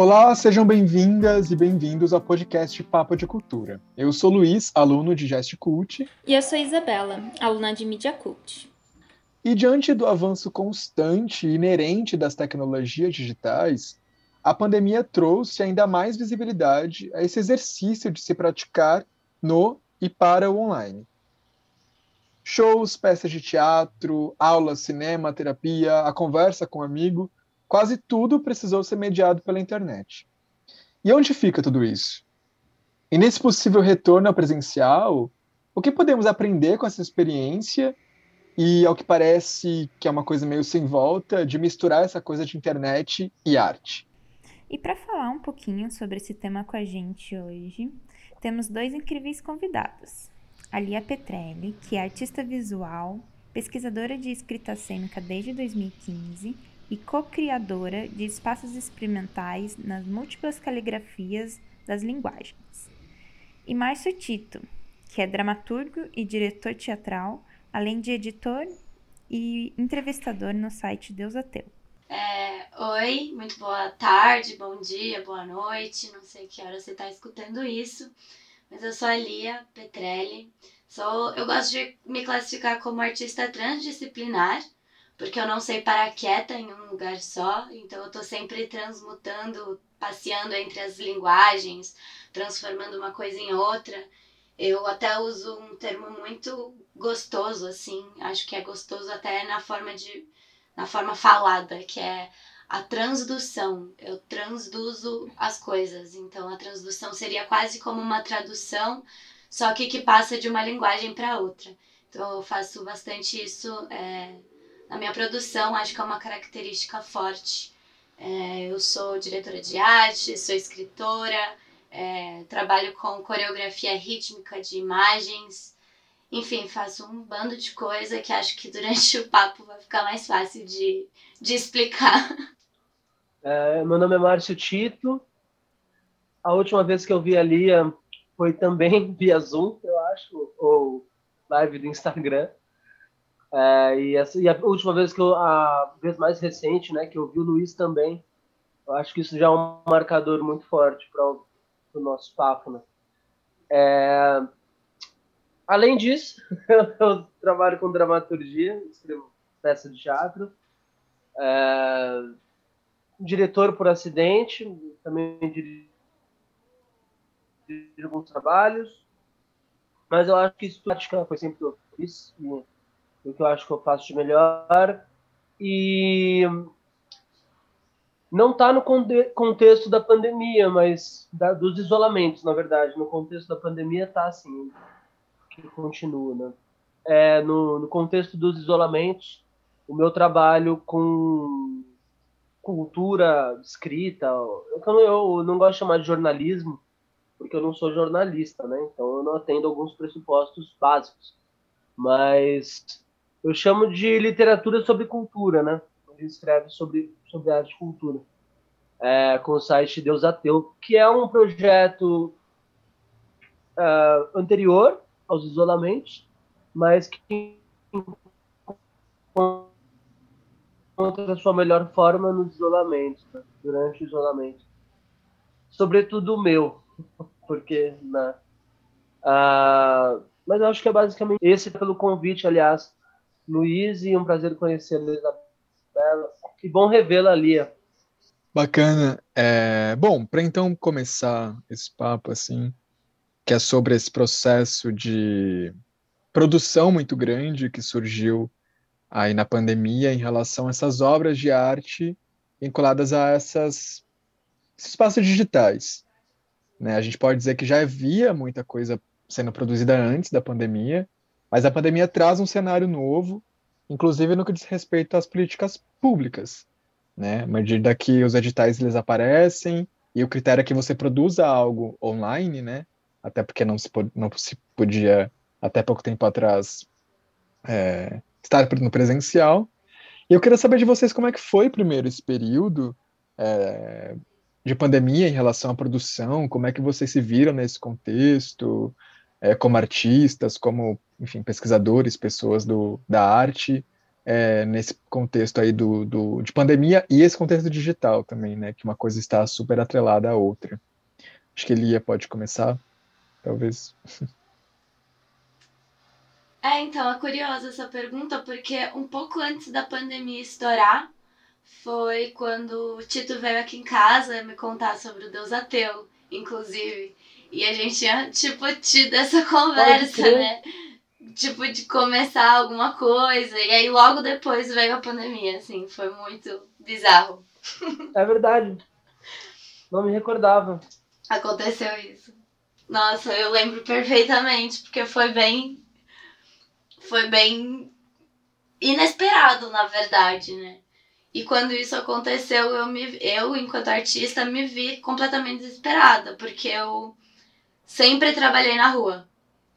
Olá, sejam bem-vindas e bem-vindos ao podcast Papo de Cultura. Eu sou Luiz, aluno de Gest Cult. E eu sou Isabela, aluna de Media Cult. E diante do avanço constante e inerente das tecnologias digitais, a pandemia trouxe ainda mais visibilidade a esse exercício de se praticar no e para o online. Shows, peças de teatro, aulas, cinema, terapia, a conversa com um amigo quase tudo precisou ser mediado pela internet. E onde fica tudo isso? E nesse possível retorno ao presencial, o que podemos aprender com essa experiência e, ao que parece que é uma coisa meio sem volta, de misturar essa coisa de internet e arte? E para falar um pouquinho sobre esse tema com a gente hoje, temos dois incríveis convidados. A Lia Petrelli, que é artista visual, pesquisadora de escrita cênica desde 2015 e co-criadora de espaços experimentais nas múltiplas caligrafias das linguagens. E Márcio Tito, que é dramaturgo e diretor teatral, além de editor e entrevistador no site Deus Ateu. É, oi, muito boa tarde, bom dia, boa noite, não sei que hora você está escutando isso, mas eu sou a Lia Petrelli, sou, eu gosto de me classificar como artista transdisciplinar, porque eu não sei parar quieta em um lugar só, então eu tô sempre transmutando, passeando entre as linguagens, transformando uma coisa em outra. Eu até uso um termo muito gostoso, assim, acho que é gostoso até na forma de na forma falada, que é a transdução. Eu transduzo as coisas. Então a transdução seria quase como uma tradução, só que que passa de uma linguagem para outra. Então eu faço bastante isso é, na minha produção, acho que é uma característica forte. É, eu sou diretora de arte, sou escritora, é, trabalho com coreografia rítmica de imagens. Enfim, faço um bando de coisa que acho que durante o papo vai ficar mais fácil de, de explicar. É, meu nome é Márcio Tito. A última vez que eu vi a Lia foi também via Zoom, eu acho, ou live do Instagram. É, e, essa, e a última vez que eu, a vez mais recente, né, que eu vi o Luiz também, eu acho que isso já é um marcador muito forte para o nosso papo, né? É, além disso, eu, trabalho com dramaturgia, escrevo peça de teatro, é, diretor por acidente, também dirijo, alguns trabalhos, mas eu acho que isso foi sempre o que eu fiz, e, o que eu acho que eu faço de melhor. E não está no contexto da pandemia, mas da, dos isolamentos, na verdade. No contexto da pandemia está assim, que continua, né? É, no, no contexto dos isolamentos, o meu trabalho com cultura escrita, eu, eu não gosto de chamar de jornalismo, porque eu não sou jornalista, né? Então eu não atendo alguns pressupostos básicos. Mas eu chamo de literatura sobre cultura, né? Ele escreve sobre, sobre arte e cultura. É, com o site Deus Ateu, que é um projeto uh, anterior aos isolamentos, mas que encontra a sua melhor forma nos isolamentos, né? durante o isolamento. Sobretudo o meu, porque, né? Uh, mas eu acho que é basicamente esse pelo convite, aliás, Luiz, e um prazer conhecê-la, Isabela. Que bom revê-la ali. Bacana. É, bom, para então começar esse papo, assim, que é sobre esse processo de produção muito grande que surgiu aí na pandemia em relação a essas obras de arte vinculadas a essas, esses espaços digitais. Né? A gente pode dizer que já havia muita coisa sendo produzida antes da pandemia, mas a pandemia traz um cenário novo, inclusive no que diz respeito às políticas públicas. Né? À medida que os editais eles aparecem e o critério é que você produza algo online, né? até porque não se, não se podia, até pouco tempo atrás, é, estar no presencial. E eu queria saber de vocês como é que foi primeiro esse período é, de pandemia em relação à produção, como é que vocês se viram nesse contexto, é, como artistas, como, enfim, pesquisadores, pessoas do, da arte. é, nesse contexto aí do, do, de pandemia e esse contexto digital também, né? Que uma coisa está super atrelada à outra. Acho que Elia pode começar, talvez. É, então, é curiosa essa pergunta, porque um pouco antes da pandemia estourar, foi quando o Tito veio aqui em casa me contar sobre o Deus ateu, inclusive. E a gente tinha, tipo, tido essa conversa, né? Tipo, de começar alguma coisa. E aí logo depois veio a pandemia, assim, foi muito bizarro. É verdade. Não me recordava. Aconteceu isso. Nossa, eu lembro perfeitamente, porque foi bem. Foi bem inesperado, na verdade, né? E quando isso aconteceu, eu, me, eu, enquanto artista, me vi completamente desesperada, porque eu sempre trabalhei na rua.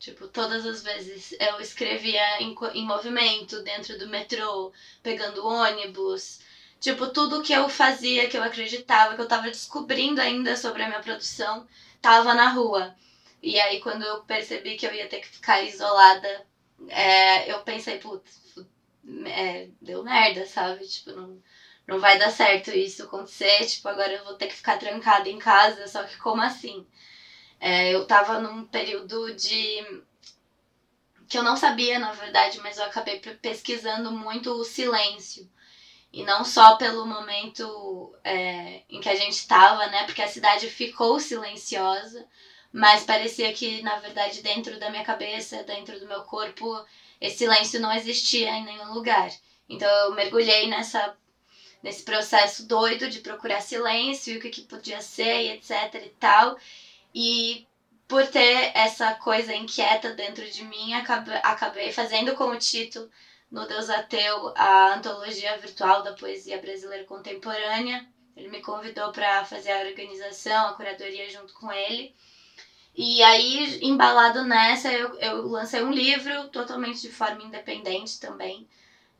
Tipo, todas as vezes eu escrevia em, em movimento, dentro do metrô, pegando ônibus. Tipo, tudo que eu fazia, que eu acreditava, que eu tava descobrindo ainda sobre a minha produção, tava na rua. E aí, quando eu percebi que eu ia ter que ficar isolada, é, eu pensei, putz, é, deu merda, sabe? Tipo, não, não vai dar certo isso acontecer. Tipo, agora eu vou ter que ficar trancada em casa. Só que como assim? É, eu tava num período de. que eu não sabia, na verdade, mas eu acabei pesquisando muito o silêncio. E não só pelo momento é, em que a gente estava, né? Porque a cidade ficou silenciosa, mas parecia que, na verdade, dentro da minha cabeça, dentro do meu corpo, esse silêncio não existia em nenhum lugar. Então eu mergulhei nessa nesse processo doido de procurar silêncio e o que, que podia ser e etc e tal. E por ter essa coisa inquieta dentro de mim, acabei, fazendo como título no Deus Ateu a antologia virtual da poesia brasileira contemporânea. Ele me convidou para fazer a organização, a curadoria junto com ele. E aí, embalado nessa, eu, eu lancei um livro totalmente de forma independente também.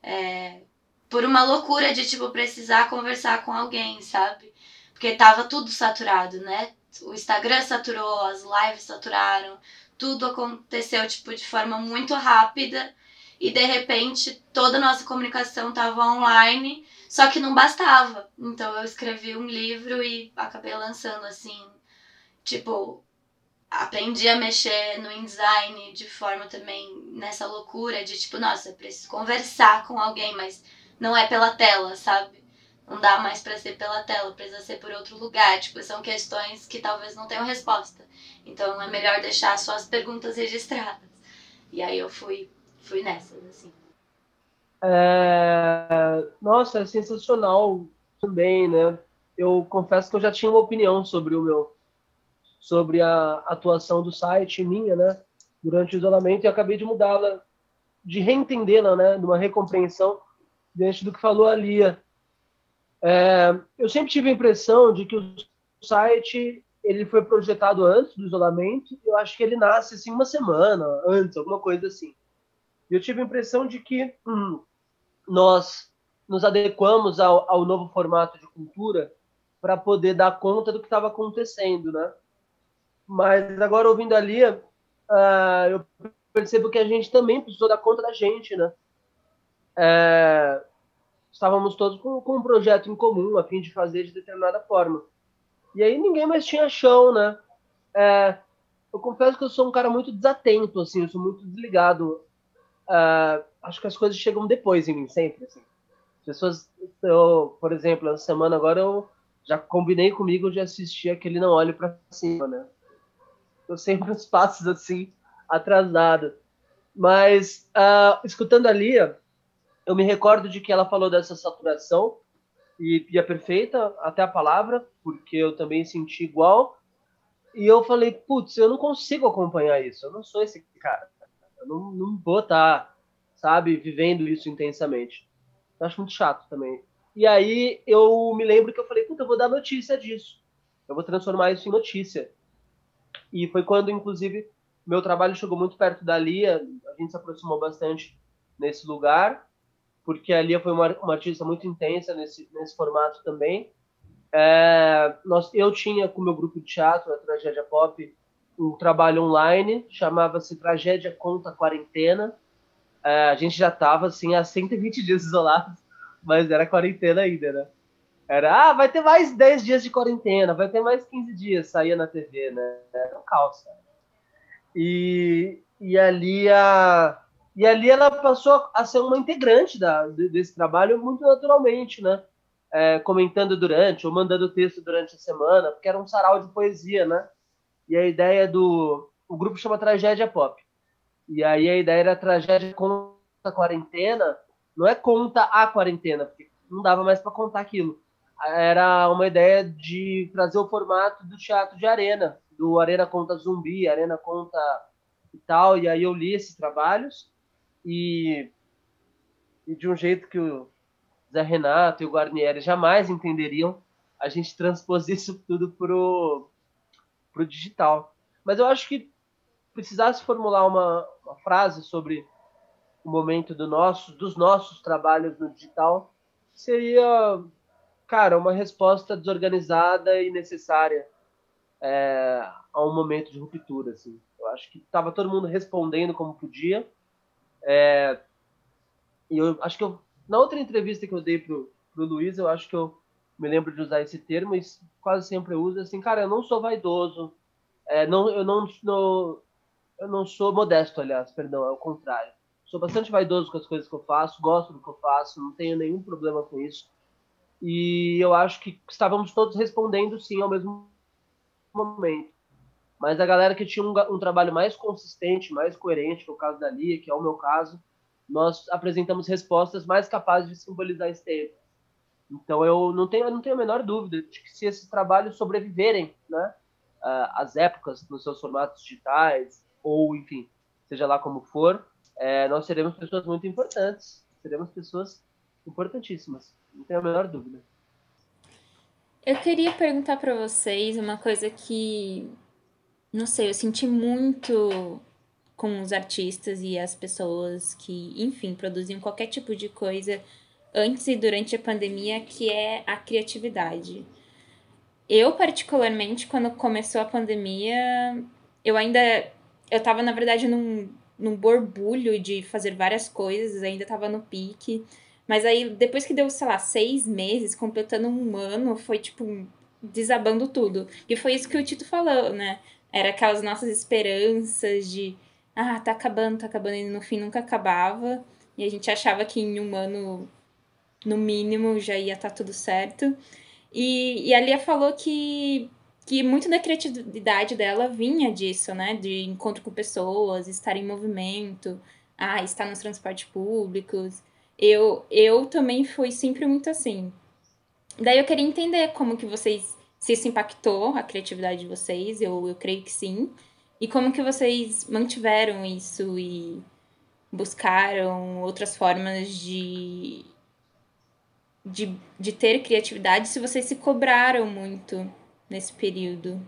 É, por uma loucura de, tipo, precisar conversar com alguém, sabe? Porque tava tudo saturado, né? O Instagram saturou, as lives saturaram, tudo aconteceu, tipo, de forma muito rápida. E de repente toda a nossa comunicação tava online, só que não bastava. Então eu escrevi um livro e acabei lançando assim, tipo, aprendi a mexer no InDesign de forma também nessa loucura de tipo, nossa, preciso conversar com alguém, mas não é pela tela, sabe? Não dá mais para ser pela tela, precisa ser por outro lugar. Tipo, são questões que talvez não tenham resposta. Então é melhor deixar só as perguntas registradas. E aí eu fui, fui nessas, assim. É... Nossa, é sensacional também, né? Eu confesso que eu já tinha uma opinião sobre o meu sobre a atuação do site minha, né, durante o isolamento e acabei de mudá-la, de reentendê-la, né, numa recompreensão diante do que falou a Lia. É, eu sempre tive a impressão de que o site ele foi projetado antes do isolamento. Eu acho que ele nasce assim uma semana antes, alguma coisa assim. Eu tive a impressão de que hum, nós nos adequamos ao, ao novo formato de cultura para poder dar conta do que estava acontecendo, né? Mas agora, ouvindo a Lia, uh, eu percebo que a gente também precisou dar conta da gente, né? É, estávamos todos com, com, um projeto em comum, a fim de fazer de determinada forma. E aí ninguém mais tinha chão, né? É, eu confesso que eu sou um cara muito desatento, assim, eu sou muito desligado. Uh, acho que as coisas chegam depois em mim, sempre, assim. Pessoas, eu, por exemplo, essa semana agora eu já combinei comigo de assistir aquele Não Olhe para Cima, né? Tô sempre uns passos assim, atrasado. Mas, uh, escutando a Lia, eu me recordo de que ela falou dessa saturação, e, e é perfeita até a palavra, porque eu também senti igual. E eu falei, putz, eu não consigo acompanhar isso, eu não sou esse cara. Eu não, não vou estar, tá, sabe, vivendo isso intensamente. Eu acho muito chato também. E aí eu me lembro que eu falei, puta, eu vou dar notícia disso. Eu vou transformar isso em notícia. E foi quando, inclusive, meu trabalho chegou muito perto da Lia, a gente se aproximou bastante nesse lugar, porque a Lia foi uma, uma artista muito intensa nesse, nesse formato também. É, nós, eu tinha com o meu grupo de teatro, a Tragédia Pop, um trabalho online, chamava-se Tragédia Conta Quarentena, é, a gente já tava assim há 120 dias isolados, mas era quarentena ainda, né? Era, ah, vai ter mais 10 dias de quarentena, vai ter mais 15 dias, saía na TV, né? Era um caos. E, e ali a. E ali ela passou a ser uma integrante da, desse trabalho muito naturalmente, né? É, comentando durante, ou mandando texto durante a semana, porque era um sarau de poesia, né? E a ideia do. O grupo chama Tragédia Pop. E aí a ideia era tragédia contra a quarentena, não é conta a quarentena, porque não dava mais para contar aquilo. Era uma ideia de trazer o formato do teatro de arena, do Arena Conta Zumbi, Arena Conta e tal. E aí eu li esses trabalhos e, e de um jeito que o Zé Renato e o Guarnieri jamais entenderiam, a gente transpôs isso tudo pro, pro digital. Mas eu acho que precisasse formular uma, uma frase sobre o momento do nosso, dos nossos trabalhos no digital, seria, cara, uma resposta desorganizada e necessária é, a um momento de ruptura. Assim. Eu acho que estava todo mundo respondendo como podia. É, e eu acho que eu, na outra entrevista que eu dei pro, pro Luiz, eu acho que eu me lembro de usar esse termo e quase sempre eu uso assim, cara, eu não sou vaidoso, é, não, eu não, não, eu não sou modesto, aliás, perdão, é o contrário. Sou bastante vaidoso com as coisas que eu faço, gosto do que eu faço, não tenho nenhum problema com isso. E eu acho que estávamos todos respondendo sim ao mesmo momento. Mas a galera que tinha um, um trabalho mais consistente, mais coerente, que é o caso da Lia, que é o meu caso, nós apresentamos respostas mais capazes de simbolizar esse tempo. Então eu não tenho, eu não tenho a menor dúvida de que se esses trabalhos sobreviverem, né, as épocas nos seus formatos digitais, ou enfim, seja lá como for, é, nós seremos pessoas muito importantes, seremos pessoas importantíssimas, não tenho a menor dúvida. Eu queria perguntar para vocês uma coisa que, não sei, eu senti muito com os artistas e as pessoas que, enfim, produziam qualquer tipo de coisa antes e durante a pandemia, que é a criatividade. Eu, particularmente, quando começou a pandemia, eu ainda eu tava, na verdade, num, num borbulho de fazer várias coisas, ainda tava no pique. Mas aí, depois que deu, sei lá, seis meses, completando um ano, foi tipo desabando tudo. E foi isso que o Tito falou, né? Era aquelas nossas esperanças de ah, tá acabando, tá acabando, e no fim nunca acabava. E a gente achava que em um ano, no mínimo, já ia estar tá tudo certo. E, e a Lia falou que que muito da criatividade dela vinha disso, né? De encontro com pessoas, estar em movimento, ah, estar nos transportes públicos. Eu, eu também fui sempre muito assim. Daí eu queria entender como que vocês, se isso impactou a criatividade de vocês, eu, eu creio que sim. E como que vocês mantiveram isso e buscaram outras formas de, de, de ter criatividade, se vocês se cobraram muito nesse período?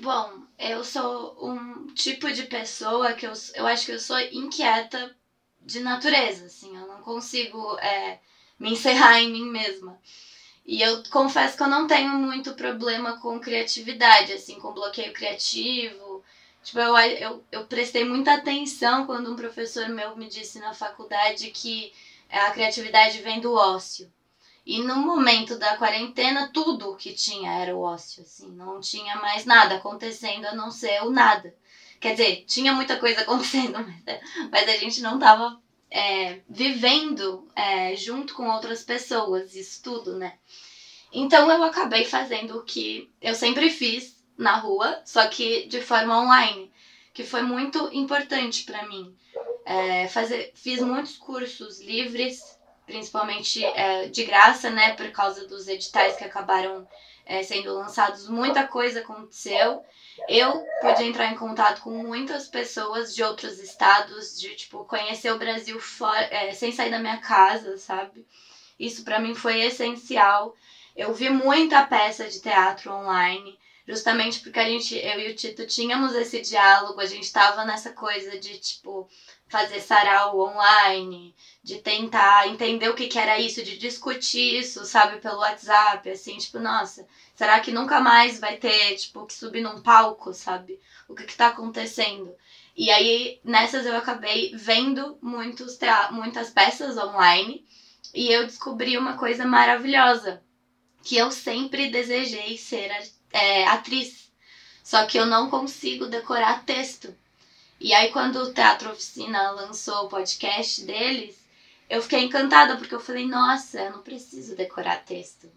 Bom, eu sou um tipo de pessoa que eu, eu acho que eu sou inquieta de natureza, assim, eu não consigo é, me encerrar em mim mesma. E eu confesso que eu não tenho muito problema com criatividade, assim, com bloqueio criativo. Tipo, eu, eu, eu prestei muita atenção quando um professor meu me disse na faculdade que a criatividade vem do ócio. E no momento da quarentena, tudo que tinha era o ócio, assim, não tinha mais nada acontecendo a não ser o nada. Quer dizer, tinha muita coisa acontecendo, mas, mas a gente não tava é, vivendo é, junto com outras pessoas, isso tudo, né? Então eu acabei fazendo o que eu sempre fiz na rua, só que de forma online, que foi muito importante para mim. É, fazer, fiz muitos cursos livres principalmente é, de graça, né, por causa dos editais que acabaram é, sendo lançados, muita coisa aconteceu. Eu pude entrar em contato com muitas pessoas de outros estados, de tipo conhecer o Brasil fora, é, sem sair da minha casa, sabe? Isso para mim foi essencial. Eu vi muita peça de teatro online, justamente porque a gente, eu e o Tito tínhamos esse diálogo, a gente tava nessa coisa de tipo fazer sarau online, de tentar entender o que, que era isso, de discutir isso, sabe, pelo WhatsApp, assim, tipo, nossa, será que nunca mais vai ter, tipo, que subir num palco, sabe? O que que tá acontecendo? E aí, nessas eu acabei vendo muitos muitas peças online e eu descobri uma coisa maravilhosa, que eu sempre desejei ser é, atriz, só que eu não consigo decorar texto. E aí, quando o Teatro Oficina lançou o podcast deles, eu fiquei encantada, porque eu falei, nossa, eu não preciso decorar texto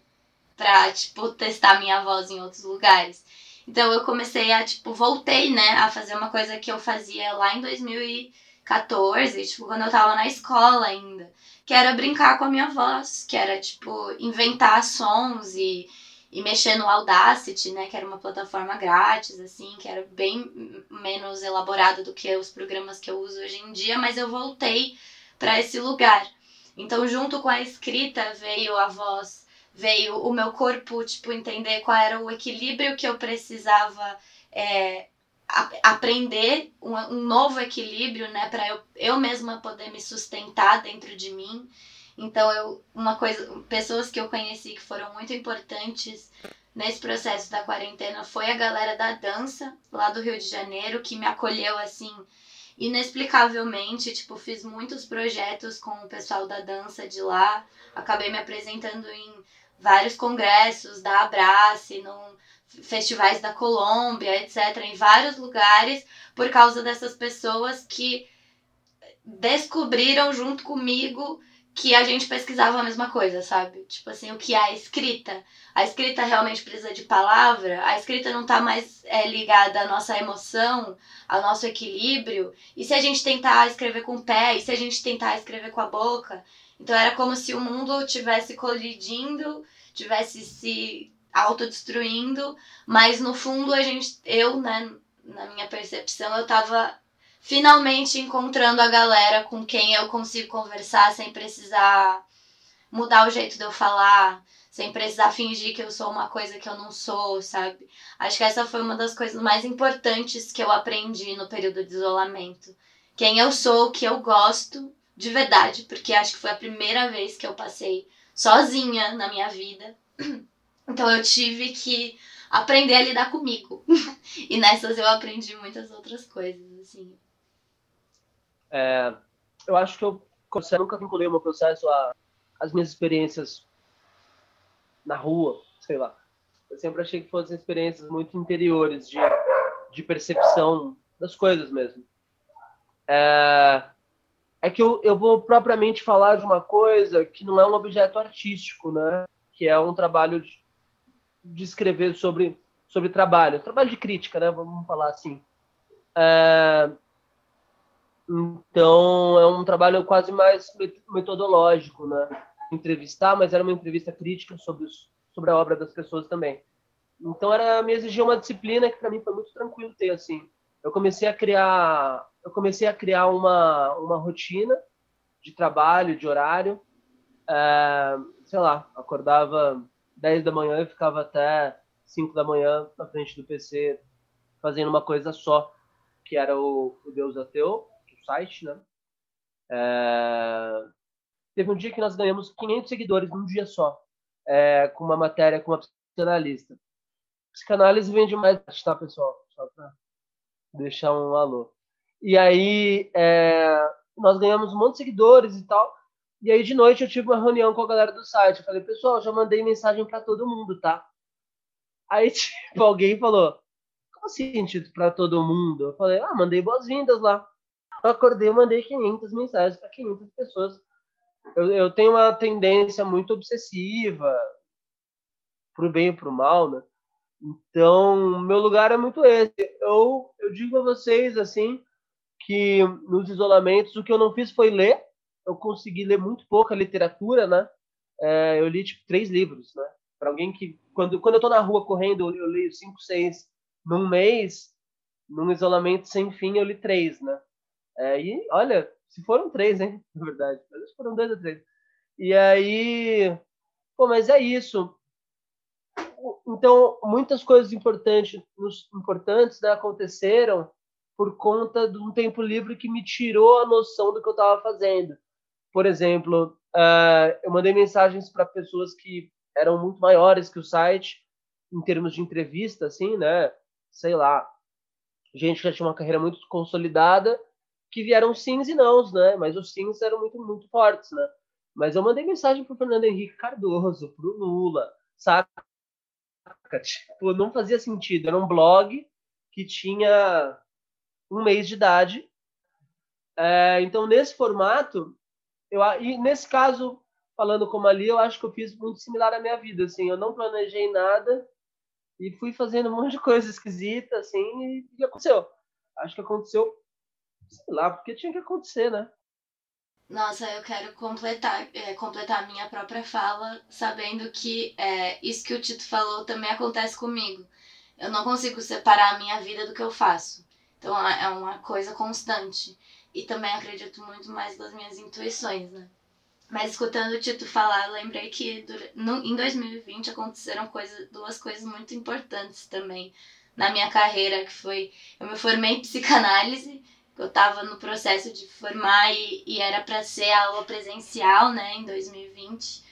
pra, tipo, testar minha voz em outros lugares. Então eu comecei a, tipo, voltei, né, a fazer uma coisa que eu fazia lá em 2014, tipo, quando eu tava na escola ainda, que era brincar com a minha voz, que era, tipo, inventar sons e, e mexer no Audacity, né, que era uma plataforma grátis, assim, que era bem menos elaborada do que os programas que eu uso hoje em dia, mas eu voltei para esse lugar. Então, junto com a escrita veio a voz veio o meu corpo, tipo, entender qual era o equilíbrio que eu precisava é, aprender, um, um, novo equilíbrio, né, para eu, eu mesma poder me sustentar dentro de mim. Então, eu, uma coisa, pessoas que eu conheci que foram muito importantes nesse processo da quarentena foi a galera da dança lá do Rio de Janeiro, que me acolheu assim inexplicavelmente, tipo, fiz muitos projetos com o pessoal da dança de lá, acabei me apresentando em vários congressos da Abrace, no festivais da Colômbia, etc., em vários lugares, por causa dessas pessoas que descobriram junto comigo que a gente pesquisava a mesma coisa, sabe? Tipo assim, o que é a escrita. A escrita realmente precisa de palavra, a escrita não tá mais é, ligada à nossa emoção, ao nosso equilíbrio. E se a gente tentar escrever com o pé, e se a gente tentar escrever com a boca? Então era como se o mundo tivesse colidindo, tivesse se autodestruindo, mas no fundo a gente, eu, né, na minha percepção, eu tava finalmente encontrando a galera com quem eu consigo conversar sem precisar mudar o jeito de eu falar, sem precisar fingir que eu sou uma coisa que eu não sou, sabe? Acho que essa foi uma das coisas mais importantes que eu aprendi no período de isolamento. Quem eu sou, o que eu gosto de verdade, porque acho que foi a primeira vez que eu passei sozinha na minha vida. Então eu tive que aprender a lidar comigo. e nessas eu aprendi muitas outras coisas, assim. É, eu acho que eu, eu nunca vinculei o meu processo às minhas experiências na rua, sei lá. Eu sempre achei que fossem experiências muito interiores, de, de percepção das coisas mesmo. É, é que eu, eu vou propriamente falar de uma coisa que não é um objeto artístico, né? Que é um trabalho de, de escrever sobre, sobre trabalho, trabalho de crítica, né? Vamos falar assim. É, então, é um trabalho quase mais metodológico, né? Entrevistar, mas era uma entrevista crítica sobre, os, sobre a obra das pessoas também. Então, era me exigia uma disciplina que para mim foi muito tranquilo ter, assim. Eu comecei a criar eu comecei a criar uma, uma rotina de trabalho, de horário. É, sei lá, acordava 10 da manhã e ficava até 5 da manhã na frente do PC fazendo uma coisa só, que era o, o Deus Ateu, site, né? É, teve um dia que nós ganhamos 500 seguidores num dia só, é, com uma matéria com uma psicanalista. Psicanálise vem demais, tá, pessoal? Só para deixar um alô. E aí é, nós ganhamos um monte de seguidores e tal. E aí de noite eu tive uma reunião com a galera do site. Eu falei, pessoal, já mandei mensagem para todo mundo, tá? Aí tipo, alguém falou, como assim, tipo, para todo mundo? Eu falei, ah, mandei boas-vindas lá. Eu acordei, eu mandei 500 mensagens para 500 pessoas. Eu, eu tenho uma tendência muito obsessiva, pro bem e pro mal, né? Então, meu lugar é muito esse. Eu, eu digo a vocês, assim, que nos isolamentos o que eu não fiz foi ler. Eu consegui ler muito pouca literatura, né? É, eu li tipo três livros, né? Para alguém que quando quando eu tô na rua correndo eu leio cinco, seis num mês, num isolamento sem fim eu li três, né? É, e olha, se foram três, hein? Na verdade, mas foram dois ou três. E aí, pô, mas é isso. Então, muitas coisas importantes, importantes né, aconteceram por conta de um tempo livre que me tirou a noção do que eu estava fazendo. Por exemplo, uh, eu mandei mensagens para pessoas que eram muito maiores que o site, em termos de entrevista, assim, né? Sei lá, gente que já tinha uma carreira muito consolidada, que vieram sims e nãos, né? Mas os sims eram muito, muito fortes, né? Mas eu mandei mensagem pro Fernando Henrique Cardoso, pro Lula, saca? Tipo, não fazia sentido. Era um blog que tinha um mês de idade. É, então, nesse formato, eu, e nesse caso, falando como ali, eu acho que eu fiz muito similar à minha vida. Assim, eu não planejei nada e fui fazendo um monte de coisa esquisita, assim, e, e aconteceu. Acho que aconteceu, sei lá, porque tinha que acontecer, né? Nossa, eu quero completar, é, completar a minha própria fala, sabendo que é, isso que o Tito falou também acontece comigo. Eu não consigo separar a minha vida do que eu faço. Então é, é uma coisa constante. E também acredito muito mais nas minhas intuições, né? Mas escutando o Tito falar, lembrei que em 2020 aconteceram coisa, duas coisas muito importantes também na minha carreira, que foi eu me formei em psicanálise, eu estava no processo de formar e, e era para ser aula presencial, né, em 2020,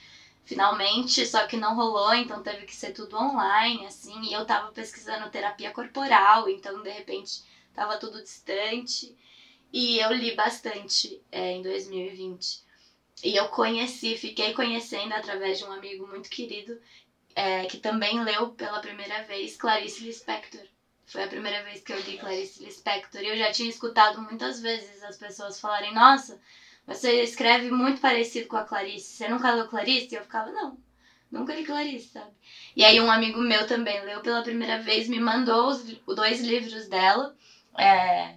finalmente, só que não rolou, então teve que ser tudo online, assim, e eu estava pesquisando terapia corporal, então de repente estava tudo distante, e eu li bastante é, em 2020. E eu conheci, fiquei conhecendo através de um amigo muito querido, é, que também leu pela primeira vez Clarice Lispector. Foi a primeira vez que eu li Clarice Lispector. E eu já tinha escutado muitas vezes as pessoas falarem: Nossa, você escreve muito parecido com a Clarice. Você nunca leu Clarice? E eu ficava: Não, nunca li Clarice, sabe? E aí um amigo meu também leu pela primeira vez, me mandou os dois livros dela. É,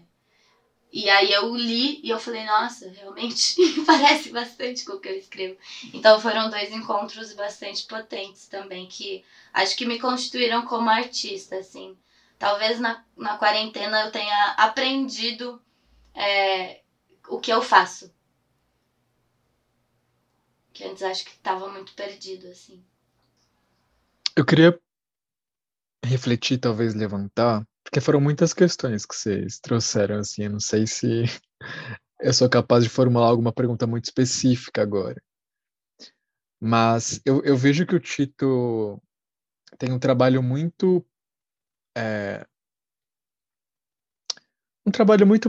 e aí eu li e eu falei, nossa, realmente parece bastante com o que eu escrevo. Então foram dois encontros bastante potentes também, que acho que me constituíram como artista, assim. Talvez na, na quarentena eu tenha aprendido é, o que eu faço. Que antes acho que estava muito perdido, assim. Eu queria refletir, talvez levantar porque foram muitas questões que vocês trouxeram, assim, eu não sei se eu sou capaz de formular alguma pergunta muito específica agora. Mas eu, eu vejo que o Tito tem um trabalho muito. É, um trabalho muito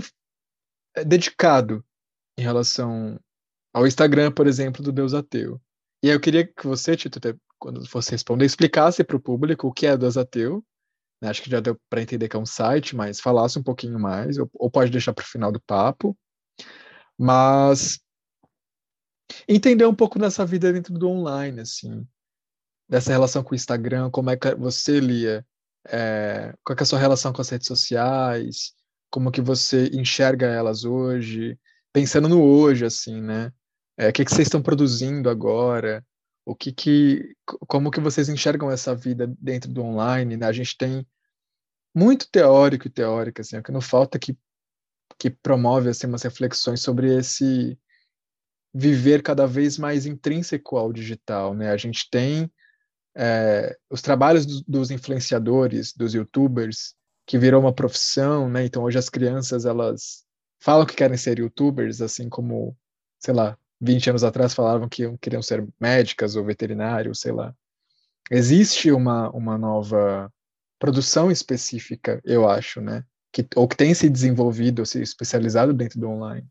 é, dedicado em relação ao Instagram, por exemplo, do Deus Ateu. E eu queria que você, Tito, quando fosse responder, explicasse para o público o que é Deus Ateu né? Acho que já deu para entender que é um site, mas falasse um pouquinho mais, ou, ou pode deixar para o final do papo. Mas entender um pouco dessa vida dentro do online, assim, dessa relação com o Instagram, como é que você lia, é, qual é a sua relação com as redes sociais, como que você enxerga elas hoje, pensando no hoje, assim, né? É, o que, que vocês estão produzindo agora? O que que, como que vocês enxergam essa vida dentro do online? Né? A gente tem muito teórico e teórica, assim, o que não falta que, que promove assim, umas reflexões sobre esse viver cada vez mais intrínseco ao digital, né? A gente tem é, os trabalhos dos, dos influenciadores, dos youtubers, que virou uma profissão, né? Então hoje as crianças elas falam que querem ser youtubers, assim como, sei lá, 20 anos atrás falavam que queriam ser médicas ou veterinários, sei lá. Existe uma, uma nova produção específica, eu acho, né? Que, ou que tem se desenvolvido, ou se especializado dentro do online.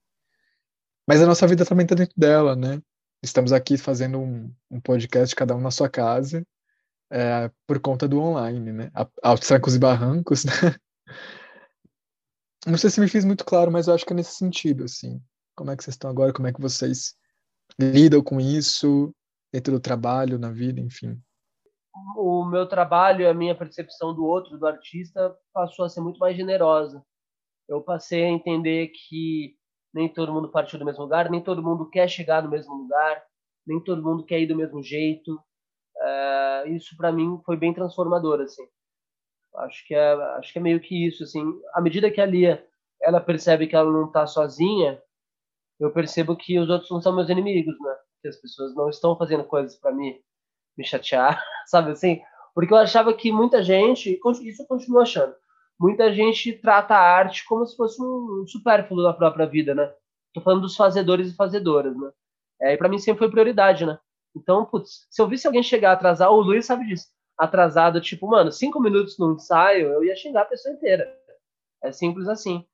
Mas a nossa vida também está dentro dela, né? Estamos aqui fazendo um, um podcast, cada um na sua casa, é, por conta do online, né? Aos trancos e barrancos, né? Não sei se me fiz muito claro, mas eu acho que é nesse sentido, assim. Como é que vocês estão agora? Como é que vocês lidam com isso dentro do trabalho, na vida, enfim? o meu trabalho, a minha percepção do outro, do artista, passou a ser muito mais generosa. Eu passei a entender que nem todo mundo partiu do mesmo lugar, nem todo mundo quer chegar no mesmo lugar, nem todo mundo quer ir do mesmo jeito. Uh, isso para mim foi bem transformador, assim. Acho que é, acho que é meio que isso, assim. À medida que a Lia ela percebe que ela não está sozinha, eu percebo que os outros não são meus inimigos, né? Que as pessoas não estão fazendo coisas para mim me chatear, sabe assim? Porque eu achava que muita gente, isso eu continuo achando, muita gente trata a arte como se fosse um supérfluo da própria vida, né? Tô falando dos fazedores e fazedoras, né? É, e para mim sempre foi prioridade, né? Então, putz, se eu visse alguém chegar atrasado, o Luiz sabe disso, atrasado, tipo, mano, cinco minutos no ensaio, eu ia xingar a pessoa inteira. É simples assim.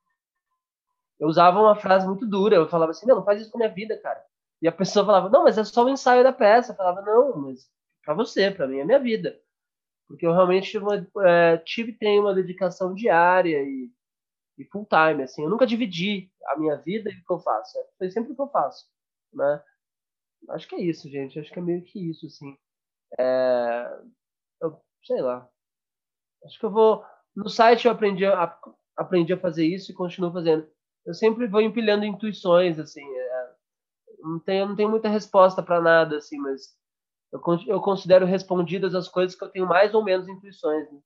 Eu usava uma frase muito dura, eu falava assim, não, não faz isso com a minha vida, cara. E a pessoa falava, não, mas é só o ensaio da peça. Eu falava, não, mas para você, para mim é minha vida. Porque eu realmente é, tive tenho uma dedicação diária e, e full time, assim. Eu nunca dividi a minha vida e o que eu faço. É, foi sempre o que eu faço, né? Acho que é isso, gente. Acho que é meio que isso, assim. É, eu, sei lá. Acho que eu vou. No site eu aprendi a, aprendi a fazer isso e continuo fazendo. Eu sempre vou empilhando intuições, assim. É, não tenho, não tenho muita resposta para nada, assim, mas eu, eu considero respondidas as coisas que eu tenho mais ou menos intuições. Né?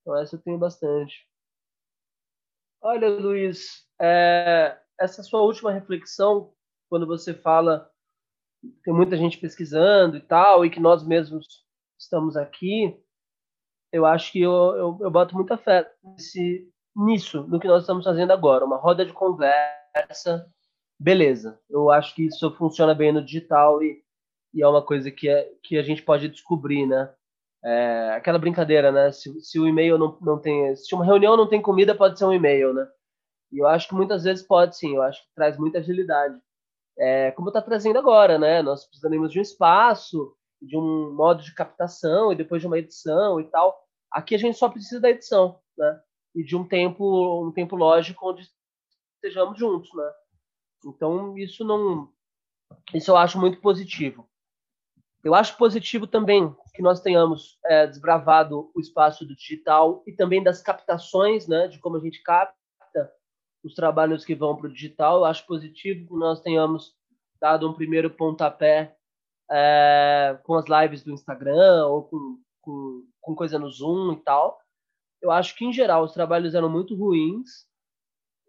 Então, essa eu tenho bastante. Olha, Luiz, é, essa sua última reflexão, quando você fala tem muita gente pesquisando e tal, e que nós mesmos estamos aqui, eu acho que eu, eu, eu boto muita fé nesse, nisso, no que nós estamos fazendo agora, uma roda de conversa, beleza. Eu acho que isso funciona bem no digital e, e é uma coisa que, é, que a gente pode descobrir, né? É, aquela brincadeira, né? Se, se o e-mail não, não tem. Se uma reunião não tem comida, pode ser um e-mail, né? E eu acho que muitas vezes pode sim, eu acho que traz muita agilidade é, como está trazendo agora, né? Nós precisamos de um espaço, de um modo de captação e depois de uma edição e tal. Aqui a gente só precisa da edição, né? E de um tempo, um tempo lógico onde estejamos juntos, né? Então isso não, isso eu acho muito positivo. Eu acho positivo também que nós tenhamos é, desbravado o espaço do digital e também das captações, né? De como a gente capta os trabalhos que vão para o digital. Eu acho positivo que nós tenhamos dado um primeiro pontapé é, com as lives do Instagram ou com, com, com coisa no Zoom e tal. Eu acho que, em geral, os trabalhos eram muito ruins,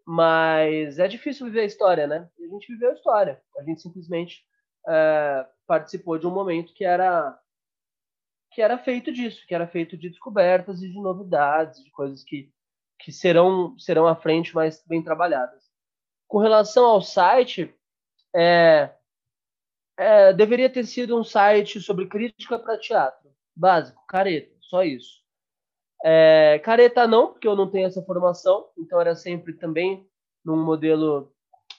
mas é difícil viver a história, né? A gente viveu a história. A gente simplesmente é, participou de um momento que era que era feito disso, que era feito de descobertas e de novidades, de coisas que que serão, serão à frente mais bem trabalhadas. Com relação ao site, é, é, deveria ter sido um site sobre crítica para teatro. Básico, careta, só isso. É, careta não, porque eu não tenho essa formação, então era sempre também num modelo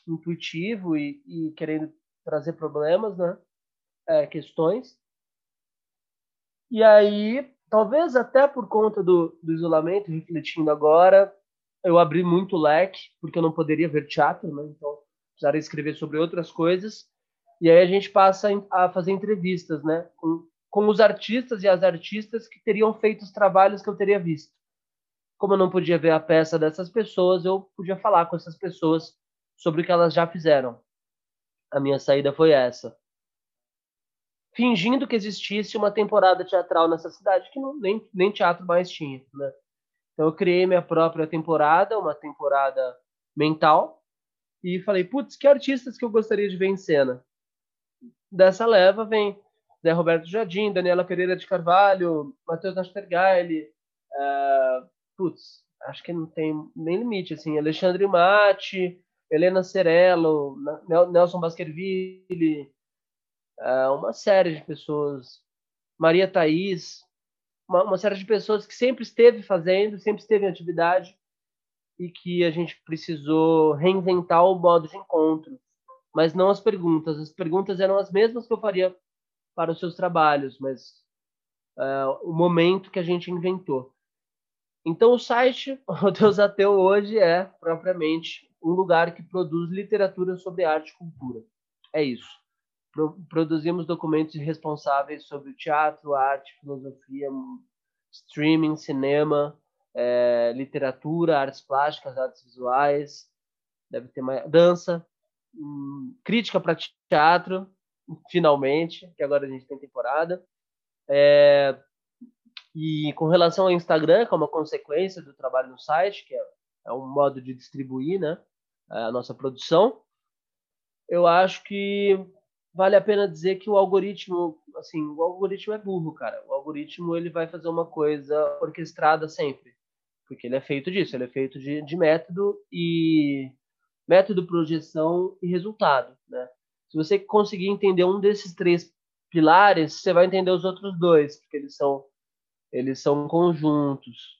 intuitivo e, e querendo trazer problemas, né? É, questões. E aí talvez até por conta do, do isolamento, refletindo agora, eu abri muito leque, porque eu não poderia ver teatro, né? Então, precisaria escrever sobre outras coisas. E aí a gente passa a fazer entrevistas, né? Com, com os artistas e as artistas que teriam feito os trabalhos que eu teria visto. Como eu não podia ver a peça dessas pessoas, eu podia falar com essas pessoas sobre o que elas já fizeram. A minha saída foi essa fingindo que existisse uma temporada teatral nessa cidade que não, nem, nem teatro mais tinha, né? Então eu criei minha própria temporada, uma temporada mental, e falei, putz, que artistas que eu gostaria de ver em cena. Dessa leva vem Zé Roberto Jardim, Daniela Pereira de Carvalho, Matheus Nastergaile, uh, putz, acho que não tem nem limite, assim, Alexandre Mate, Helena Cerello, Nelson Baskerville, uh, uma série de pessoas, Maria Thaís, uma, uma, série de pessoas que sempre esteve fazendo, sempre esteve em atividade e que a gente precisou reinventar o modo de encontro, mas não as perguntas. As perguntas eram as mesmas que eu faria para os seus trabalhos, mas uh, o momento que a gente inventou. Então, o site O Deus Ateu hoje é propriamente um lugar que produz literatura sobre arte e cultura. É isso pro, produzimos documentos responsáveis sobre teatro, arte, filosofia, streaming, cinema, é, literatura, artes plásticas, artes visuais, deve ter mais dança, hum, crítica para teatro, finalmente, que agora a gente tem temporada. É, e com relação ao Instagram, como consequência do trabalho no site, que é, é um modo de distribuir né, a nossa produção, eu acho que vale a pena dizer que o algoritmo, assim, o algoritmo é burro, cara. O algoritmo ele vai fazer uma coisa orquestrada sempre, porque ele é feito disso, ele é feito de, de método e método, projeção e resultado, né? Se você conseguir entender um desses três pilares, você vai entender os outros dois, porque eles são eles são conjuntos.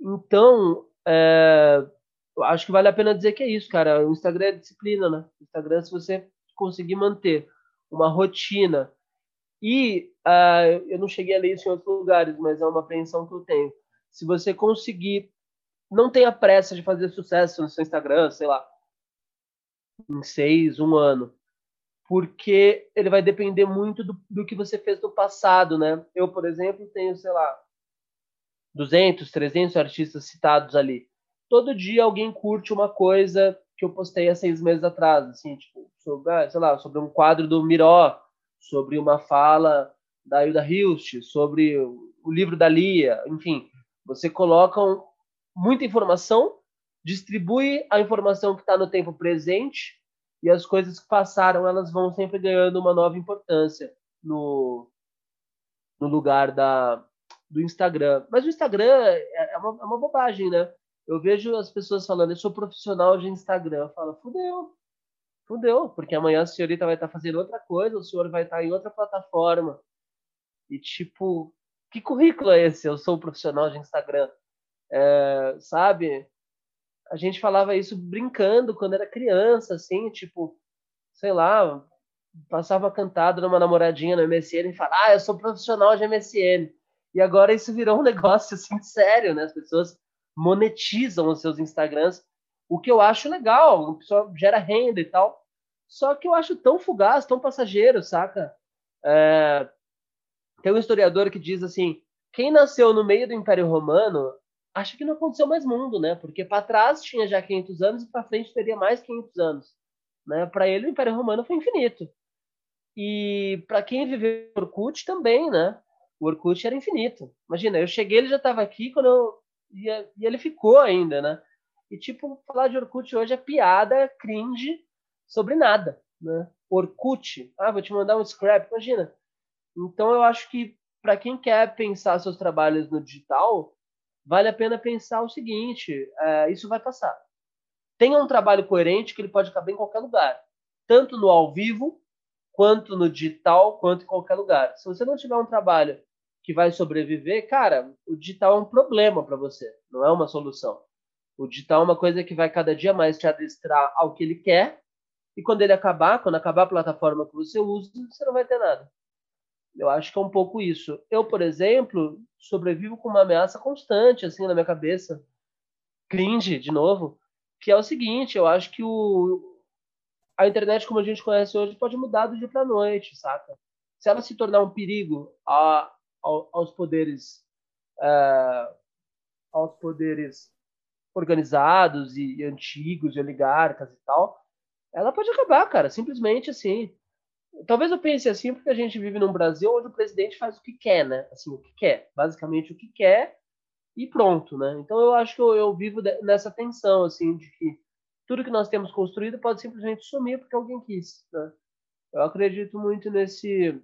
Então, é, acho que vale a pena dizer que é isso, cara. O Instagram é disciplina, né? O Instagram, se você conseguir manter uma rotina e uh, eu não cheguei a ler isso em outros lugares, mas é uma apreensão que eu tenho. Se você conseguir, não tenha pressa de fazer sucesso no seu Instagram, sei lá, em seis, um ano, porque ele vai depender muito do, do que você fez no passado, né? Eu, por exemplo, tenho, sei lá, 200, 300 artistas citados ali. Todo dia alguém curte uma coisa que eu postei há seis meses atrás, assim, tipo, sobre, ah, sei lá, sobre um quadro do Miró, sobre uma fala da Hilda Hilst, sobre o livro da Lia, enfim, você coloca muita informação, distribui a informação que está no tempo presente e as coisas que passaram, elas vão sempre ganhando uma nova importância no, no lugar da, do Instagram. Mas o Instagram é, é uma, é uma bobagem, né? Eu vejo as pessoas falando, eu sou profissional de Instagram. Eu falo, fudeu, fudeu, porque amanhã a senhorita vai estar fazendo outra coisa, o senhor vai estar em outra plataforma. E tipo, que currículo é esse? Eu sou profissional de Instagram. É, sabe? A gente falava isso brincando quando era criança, assim, tipo, sei lá, passava cantado numa namoradinha no MSN e falava, ah, eu sou profissional de MSN. E agora isso virou um negócio assim sério, né? As pessoas monetizam os seus Instagrams, o que eu acho legal, o pessoal gera renda e tal. Só que eu acho tão fugaz, tão passageiro, saca? É... Tem um historiador que diz assim: quem nasceu no meio do Império Romano acha que não aconteceu mais mundo, né? Porque para trás tinha já 500 anos e para frente teria mais 500 anos, né? Para ele o Império Romano foi infinito. E para quem viveu no Orkut também, né? O Orkut era infinito. Imagina, eu cheguei, ele já estava aqui quando eu e, e ele ficou ainda, né? E, tipo, falar de Orkut hoje é piada, cringe, sobre nada, né? Orkut, ah, vou te mandar um scrap, imagina. Então, eu acho que para quem quer pensar seus trabalhos no digital, vale a pena pensar o seguinte: é, isso vai passar. Tenha um trabalho coerente que ele pode caber em qualquer lugar, tanto no ao vivo, quanto no digital, quanto em qualquer lugar. Se você não tiver um trabalho que vai sobreviver, cara, o digital é um problema para você, não é uma solução. O digital é uma coisa que vai cada dia mais te adestrar ao que ele quer, e quando ele acabar, quando acabar a plataforma que você usa, você não vai ter nada. Eu acho que é um pouco isso. Eu, por exemplo, sobrevivo com uma ameaça constante, assim, na minha cabeça. Cringe, de novo. Que é o seguinte, eu acho que o, a internet como a gente conhece hoje pode mudar do dia para noite, saca? Se ela se tornar um perigo a, aos poderes uh, aos poderes organizados e antigos, e oligarcas e tal, ela pode acabar, cara, simplesmente assim. Talvez eu pense assim porque a gente vive num Brasil onde o presidente faz o que quer, né? Assim, o que quer, basicamente o que quer e pronto, né? Então eu acho que eu, eu vivo nessa tensão, assim, de que tudo que nós temos construído pode simplesmente sumir porque alguém quis, né? Eu acredito muito nesse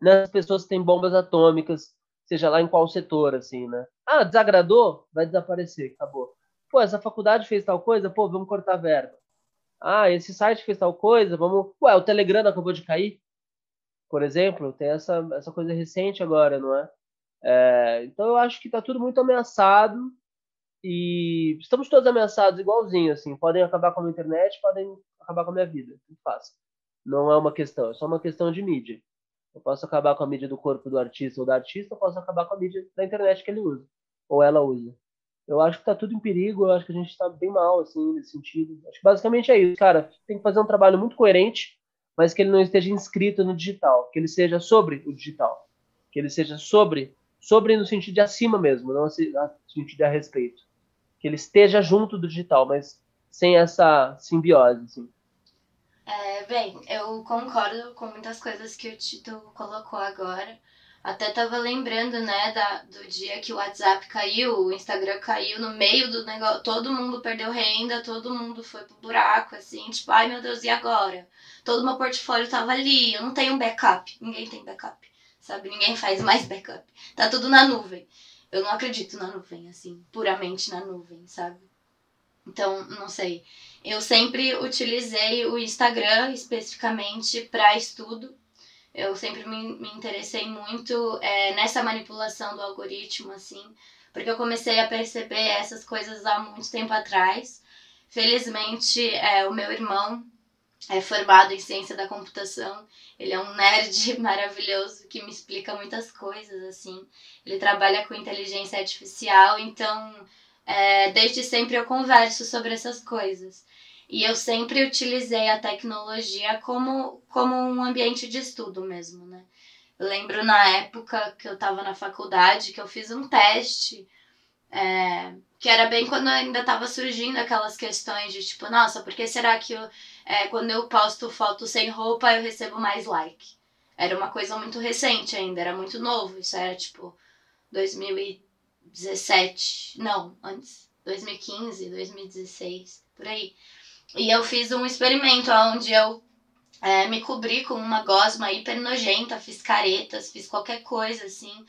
nas pessoas que têm bombas atômicas, seja lá em qual setor, assim, né? Ah, desagradou? Vai desaparecer, acabou. Pô, essa faculdade fez tal coisa? Pô, vamos cortar verba. Ah, esse site fez tal coisa? Vamos. Ué, o Telegram acabou de cair? Por exemplo, tem essa, essa coisa recente agora, não é? é então eu acho que tá tudo muito ameaçado e estamos todos ameaçados igualzinho, assim. Podem acabar com a minha internet, podem acabar com a minha vida. Fácil. Não é uma questão, é só uma questão de mídia. Eu posso acabar com a mídia do corpo do artista ou da artista, eu posso acabar com a mídia da internet que ele usa, ou ela usa. Eu acho que tá tudo em perigo, eu acho que a gente tá bem mal, assim, nesse sentido. Acho que basicamente é isso, cara. Tem que fazer um trabalho muito coerente, mas que ele não esteja inscrito no digital, que ele seja sobre o digital. Que ele seja sobre, sobre no sentido de acima mesmo, não no sentido de a respeito. Que ele esteja junto do digital, mas sem essa simbiose, assim. É, bem, eu concordo com muitas coisas que o Tito colocou agora. Até tava lembrando, né, da, do dia que o WhatsApp caiu, o Instagram caiu no meio do negócio, todo mundo perdeu renda, todo mundo foi pro buraco, assim, tipo, ai meu Deus, e agora? Todo meu portfólio tava ali, eu não tenho backup, ninguém tem backup, sabe? Ninguém faz mais backup. Tá tudo na nuvem. Eu não acredito na nuvem, assim, puramente na nuvem, sabe? Então, não sei. Eu sempre utilizei o Instagram especificamente para estudo. Eu sempre me, me interessei muito é, nessa manipulação do algoritmo, assim, porque eu comecei a perceber essas coisas há muito tempo atrás. Felizmente, é, o meu irmão é formado em ciência da computação. Ele é um nerd maravilhoso que me explica muitas coisas, assim. Ele trabalha com inteligência artificial, então é, desde sempre eu converso sobre essas coisas. E eu sempre utilizei a tecnologia como, como um ambiente de estudo mesmo, né? Eu lembro na época que eu estava na faculdade que eu fiz um teste, é, que era bem quando ainda estava surgindo aquelas questões de tipo, nossa, por que será que eu, é, quando eu posto foto sem roupa eu recebo mais like? Era uma coisa muito recente ainda, era muito novo, isso era tipo 2017, não, antes, 2015, 2016, por aí. E eu fiz um experimento onde eu é, me cobri com uma gosma hiper nojenta, fiz caretas, fiz qualquer coisa assim.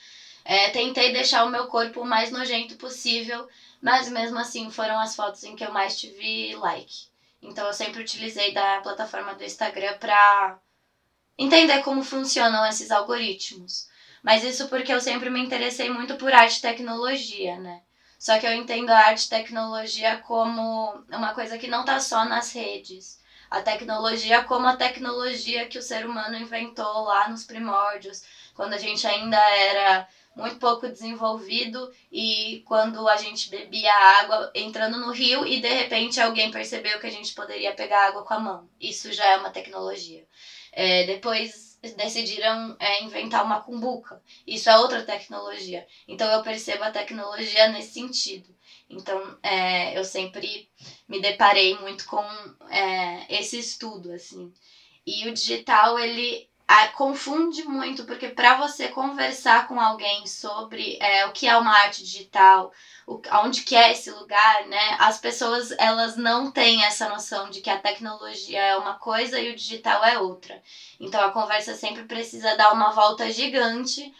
É, tentei deixar o meu corpo o mais nojento possível, mas mesmo assim foram as fotos em que eu mais tive like. Então eu sempre utilizei da plataforma do Instagram para entender como funcionam esses algoritmos. Mas isso porque eu sempre me interessei muito por arte e tecnologia, né? Só que eu entendo a arte e tecnologia como uma coisa que não está só nas redes. A tecnologia como a tecnologia que o ser humano inventou lá nos primórdios, quando a gente ainda era muito pouco desenvolvido e quando a gente bebia água entrando no rio e de repente alguém percebeu que a gente poderia pegar água com a mão. Isso já é uma tecnologia. É, depois decidiram é, inventar uma cumbuca. Isso é outra tecnologia. Então eu percebo a tecnologia nesse sentido. Então é, eu sempre me deparei muito com é, esse estudo assim. E o digital ele confunde muito porque para você conversar com alguém sobre é, o que é uma arte digital, o, onde que é esse lugar, né? As pessoas elas não têm essa noção de que a tecnologia é uma coisa e o digital é outra. Então a conversa sempre precisa dar uma volta gigante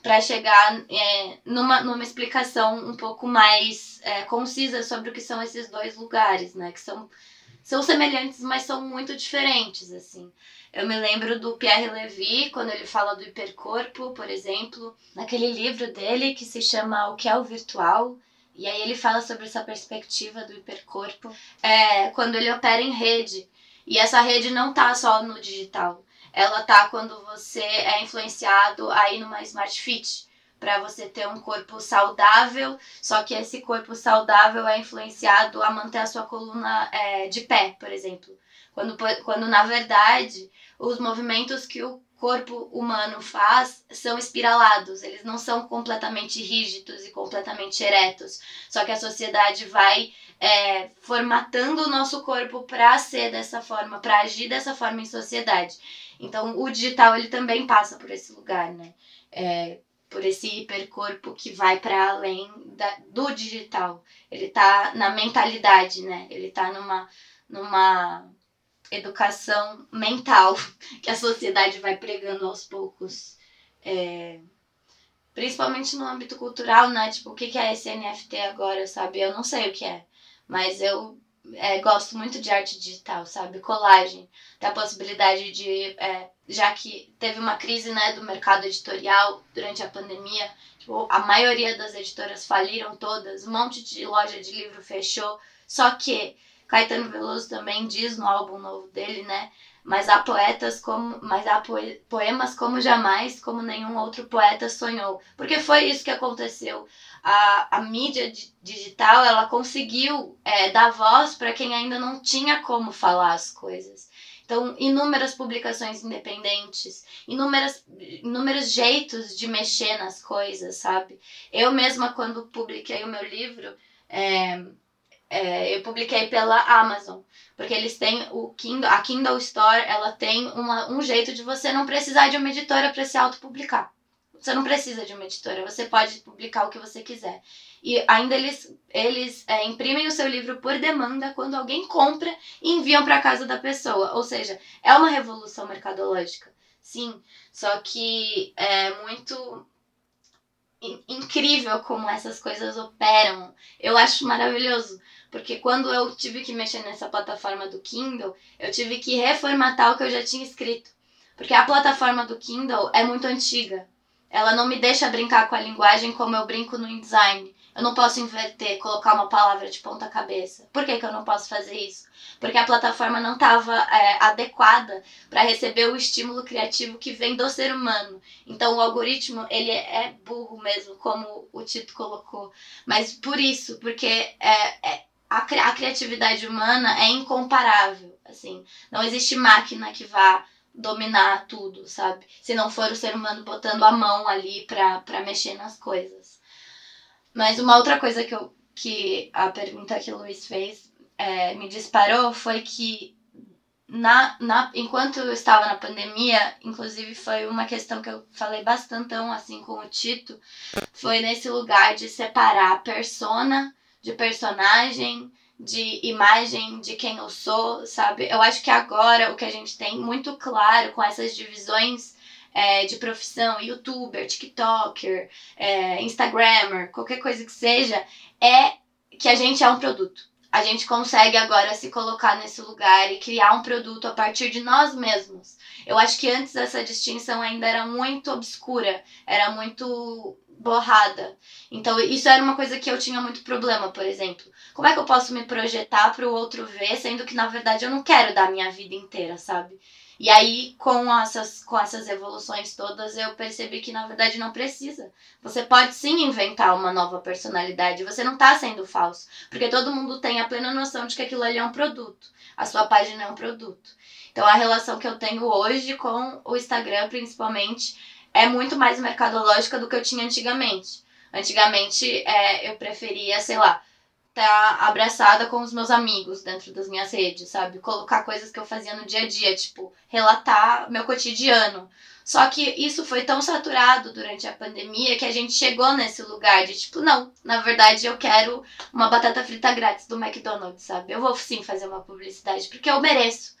para chegar é, numa, numa explicação um pouco mais é, concisa sobre o que são esses dois lugares, né? Que são, são semelhantes, mas são muito diferentes, assim. Eu me lembro do Pierre Levy, quando ele fala do hipercorpo, por exemplo, naquele livro dele que se chama O que é o Virtual, e aí ele fala sobre essa perspectiva do hipercorpo, é, quando ele opera em rede. E essa rede não tá só no digital. Ela tá quando você é influenciado aí numa Smart Fit, para você ter um corpo saudável, só que esse corpo saudável é influenciado a manter a sua coluna é, de pé, por exemplo. Quando, quando na verdade os movimentos que o corpo humano faz são espiralados, eles não são completamente rígidos e completamente eretos. Só que a sociedade vai é, formatando o nosso corpo para ser dessa forma, para agir dessa forma em sociedade. Então, o digital ele também passa por esse lugar, né? É, por esse hipercorpo que vai para além da, do digital. Ele tá na mentalidade, né? Ele tá numa, numa educação mental que a sociedade vai pregando aos poucos. É, principalmente no âmbito cultural, né? Tipo, o que é esse NFT agora, sabe? Eu não sei o que é, mas eu é, gosto muito de arte digital, sabe? Colagem. Tem a possibilidade de. É, já que teve uma crise né, do mercado editorial durante a pandemia, tipo, a maioria das editoras faliram todas, um monte de loja de livro fechou. Só que Caetano Veloso também diz no álbum novo dele, né? Mas há poetas como, mas há poemas como jamais, como nenhum outro poeta sonhou. Porque foi isso que aconteceu. A, a mídia digital, ela conseguiu é, dar voz para quem ainda não tinha como falar as coisas. Então, inúmeras publicações independentes, inúmeras, inúmeros jeitos de mexer nas coisas, sabe? Eu mesma, quando publiquei o meu livro, é, é, eu publiquei pela Amazon, porque eles têm o Kindle, a Kindle Store, ela tem uma, um jeito de você não precisar de uma editora para se autopublicar. Você não precisa de uma editora, você pode publicar o que você quiser. E ainda eles, eles é, imprimem o seu livro por demanda quando alguém compra e enviam para casa da pessoa. Ou seja, é uma revolução mercadológica. Sim, só que é muito incrível como essas coisas operam. Eu acho maravilhoso. Porque quando eu tive que mexer nessa plataforma do Kindle, eu tive que reformatar o que eu já tinha escrito. Porque a plataforma do Kindle é muito antiga. Ela não me deixa brincar com a linguagem como eu brinco no InDesign. Eu não posso inverter, colocar uma palavra de ponta cabeça. Por que, que eu não posso fazer isso? Porque a plataforma não estava é, adequada para receber o estímulo criativo que vem do ser humano. Então o algoritmo ele é burro mesmo, como o Tito colocou. Mas por isso, porque é, é a, a criatividade humana é incomparável. Assim, não existe máquina que vá dominar tudo, sabe? Se não for o ser humano botando a mão ali pra mexer nas coisas. Mas uma outra coisa que, eu, que a pergunta que o Luiz fez é, me disparou foi que na, na, enquanto eu estava na pandemia, inclusive foi uma questão que eu falei bastante assim com o Tito, foi nesse lugar de separar persona de personagem, de imagem de quem eu sou, sabe? Eu acho que agora o que a gente tem muito claro com essas divisões é, de profissão, youtuber, tiktoker, é, instagrammer, qualquer coisa que seja, é que a gente é um produto. A gente consegue agora se colocar nesse lugar e criar um produto a partir de nós mesmos. Eu acho que antes essa distinção ainda era muito obscura, era muito borrada. Então, isso era uma coisa que eu tinha muito problema, por exemplo. Como é que eu posso me projetar para o outro ver, sendo que na verdade eu não quero dar minha vida inteira, sabe? E aí, com essas, com essas evoluções todas, eu percebi que na verdade não precisa. Você pode sim inventar uma nova personalidade, você não tá sendo falso. Porque todo mundo tem a plena noção de que aquilo ali é um produto. A sua página é um produto. Então, a relação que eu tenho hoje com o Instagram, principalmente, é muito mais mercadológica do que eu tinha antigamente. Antigamente é, eu preferia, sei lá, estar tá abraçada com os meus amigos dentro das minhas redes, sabe? Colocar coisas que eu fazia no dia a dia, tipo, relatar meu cotidiano. Só que isso foi tão saturado durante a pandemia que a gente chegou nesse lugar de tipo, não, na verdade eu quero uma batata frita grátis do McDonald's, sabe? Eu vou sim fazer uma publicidade porque eu mereço.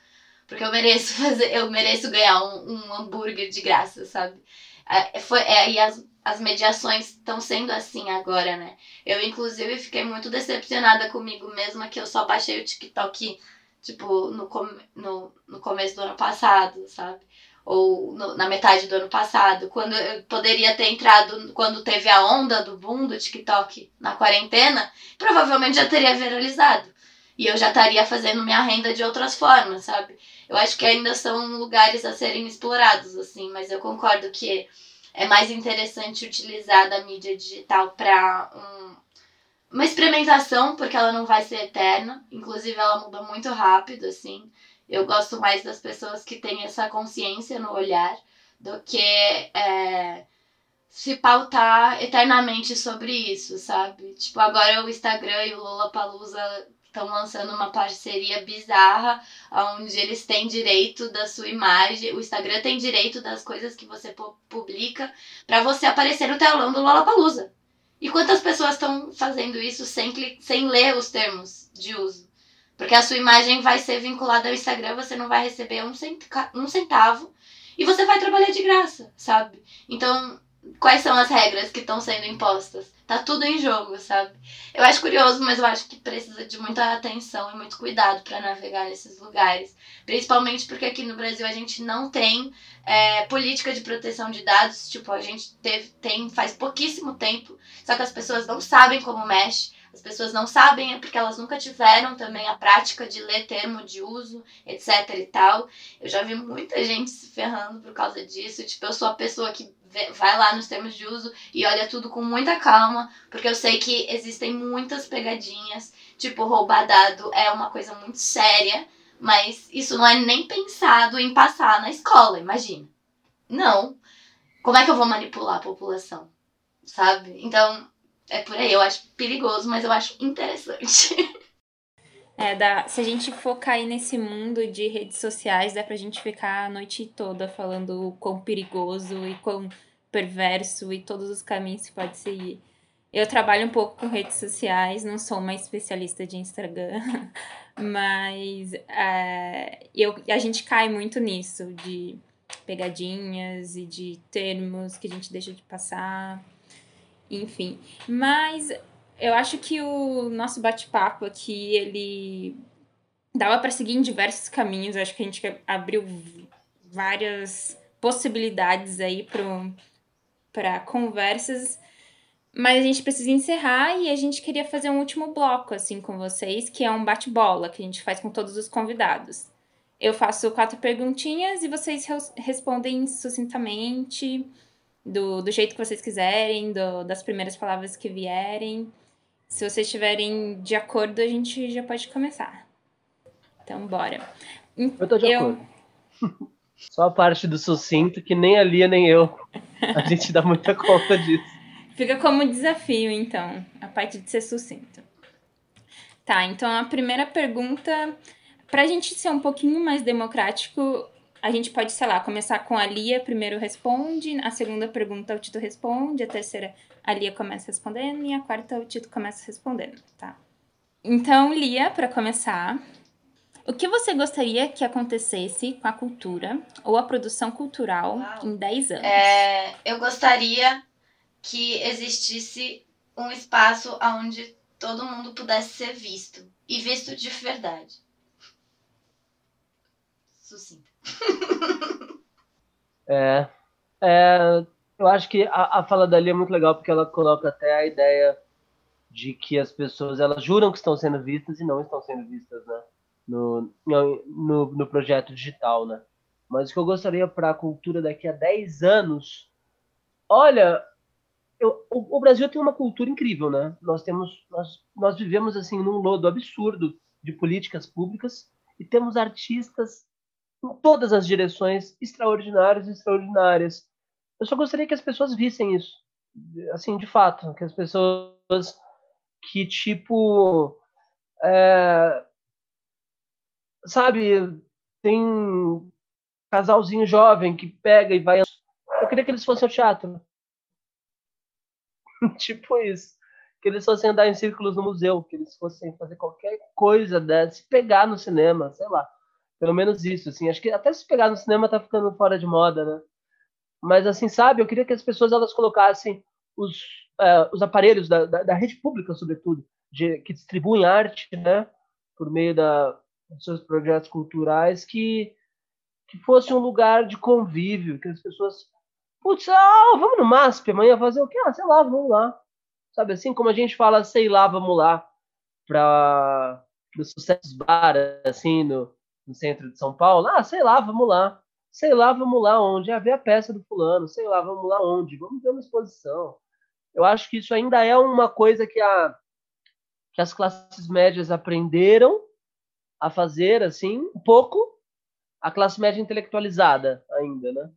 Porque eu mereço fazer, eu mereço ganhar um, um hambúrguer de graça, sabe? É, foi, é, e as, as mediações estão sendo assim agora, né? Eu, inclusive, fiquei muito decepcionada comigo mesma que eu só baixei o TikTok, tipo, no, com, no, no começo do ano passado, sabe? Ou no, na metade do ano passado, quando eu poderia ter entrado quando teve a onda do boom do TikTok na quarentena, provavelmente já teria viralizado. E eu já estaria fazendo minha renda de outras formas, sabe? Eu acho que ainda são lugares a serem explorados, assim, mas eu concordo que é mais interessante utilizar da mídia digital para um, uma experimentação, porque ela não vai ser eterna. Inclusive, ela muda muito rápido, assim. Eu gosto mais das pessoas que têm essa consciência no olhar do que é, se pautar eternamente sobre isso, sabe? Tipo, agora o Instagram e o Lollapalooza estão lançando uma parceria bizarra, onde eles têm direito da sua imagem, o Instagram tem direito das coisas que você publica para você aparecer no telão do Lollapalooza. E quantas pessoas estão fazendo isso sem, sem ler os termos de uso? Porque a sua imagem vai ser vinculada ao Instagram, você não vai receber um, um centavo e você vai trabalhar de graça, sabe? Então, quais são as regras que estão sendo impostas? Tá tudo em jogo, sabe? Eu acho curioso, mas eu acho que precisa de muita atenção e muito cuidado para navegar nesses lugares. Principalmente porque aqui no Brasil a gente não tem é, política de proteção de dados. Tipo, a gente teve, tem faz pouquíssimo tempo, só que as pessoas não sabem como mexe. As pessoas não sabem é porque elas nunca tiveram também a prática de ler termo de uso, etc e tal. Eu já vi muita gente se ferrando por causa disso. Tipo, eu sou a pessoa que vai lá nos termos de uso e olha tudo com muita calma, porque eu sei que existem muitas pegadinhas. Tipo, roubar dado é uma coisa muito séria, mas isso não é nem pensado em passar na escola, imagina. Não. Como é que eu vou manipular a população? Sabe? Então, é por aí. Eu acho perigoso, mas eu acho interessante. É, dá, se a gente for cair nesse mundo de redes sociais, dá pra gente ficar a noite toda falando o quão perigoso e quão perverso e todos os caminhos que pode seguir. Eu trabalho um pouco com redes sociais, não sou uma especialista de Instagram, mas é, eu, a gente cai muito nisso, de pegadinhas e de termos que a gente deixa de passar, enfim. Mas eu acho que o nosso bate-papo aqui, ele dava para seguir em diversos caminhos. Eu acho que a gente abriu várias possibilidades aí para conversas, Mas a gente precisa encerrar e a gente queria fazer um último bloco, assim, com vocês, que é um bate-bola que a gente faz com todos os convidados. Eu faço quatro perguntinhas e vocês respondem sucintamente, do, do jeito que vocês quiserem, do, das primeiras palavras que vierem. Se vocês estiverem de acordo, a gente já pode começar. Então, bora. Eu tô de eu... acordo. Só a parte do sucinto, que nem a Lia nem eu. A gente dá muita conta disso. Fica como desafio, então, a parte de ser sucinto. Tá, então a primeira pergunta, para a gente ser um pouquinho mais democrático, a gente pode, sei lá, começar com a Lia, primeiro responde, a segunda pergunta o Tito responde, a terceira a Lia começa respondendo e a quarta o Tito começa respondendo, tá? Então, Lia, para começar, o que você gostaria que acontecesse com a cultura ou a produção cultural Uau. em 10 anos? É, eu gostaria que existisse um espaço onde todo mundo pudesse ser visto e visto de verdade. Sucinta. é, é, eu acho que a, a fala dali é muito legal porque ela coloca até a ideia de que as pessoas elas juram que estão sendo vistas e não estão sendo vistas, né? No, no, no projeto digital, né? Mas o que eu gostaria para a cultura daqui a 10 anos, olha, eu, o, o, Brasil tem uma cultura incrível, né? Nós temos, nós, nós vivemos assim num lodo absurdo de políticas públicas e temos artistas em todas as direções extraordinários, extraordinárias. Eu só gostaria que as pessoas vissem isso, assim, de fato, que as pessoas que tipo, é, sabe, tem um casalzinho jovem que pega e vai. Eu queria que eles fossem ao teatro tipo isso. Que eles fossem andar em círculos no museu, que eles fossem fazer qualquer coisa, né? se pegar no cinema, sei lá. Pelo menos isso, assim. Acho que até se pegar no cinema tá ficando fora de moda, né? Mas, assim, sabe, eu queria que as pessoas elas colocassem os, uh, os aparelhos da, da, da, rede pública, sobretudo, de, que distribuem arte, né? Por meio da, dos seus projetos culturais, que, que fosse um lugar de convívio, que as pessoas Putz, ah, vamos no MASP amanhã fazer o quê? Ah, sei lá, vamos lá. Sabe assim, como a gente fala, sei lá, vamos lá, para o Sucesso Bar, assim, no, no centro de São Paulo. Ah, sei lá, vamos lá. Sei lá, vamos lá onde? Ah, ver a peça do fulano. Sei lá, vamos lá onde? Vamos ver uma exposição. Eu acho que isso ainda é uma coisa que, a, que as classes médias aprenderam a fazer, assim, um pouco. A classe média intelectualizada ainda, né?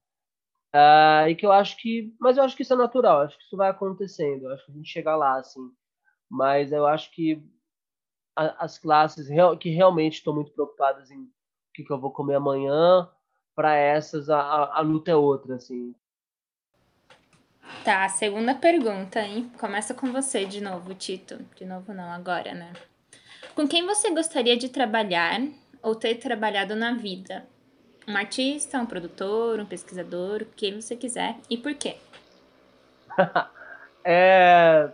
Uh, e que eu acho que. Mas eu acho que isso é natural, acho que isso vai acontecendo, acho que a gente chega lá, assim. Mas eu acho que a, as classes real, que realmente estão muito preocupadas em que, que eu vou comer amanhã, para essas a, a, a luta é outra, assim. Tá, segunda pergunta, hein? Começa com você de novo, Tito. De novo não, agora, né? Com quem você gostaria de trabalhar ou ter trabalhado na vida? Um artista, um produtor, um pesquisador, o que você quiser. E por quê? é...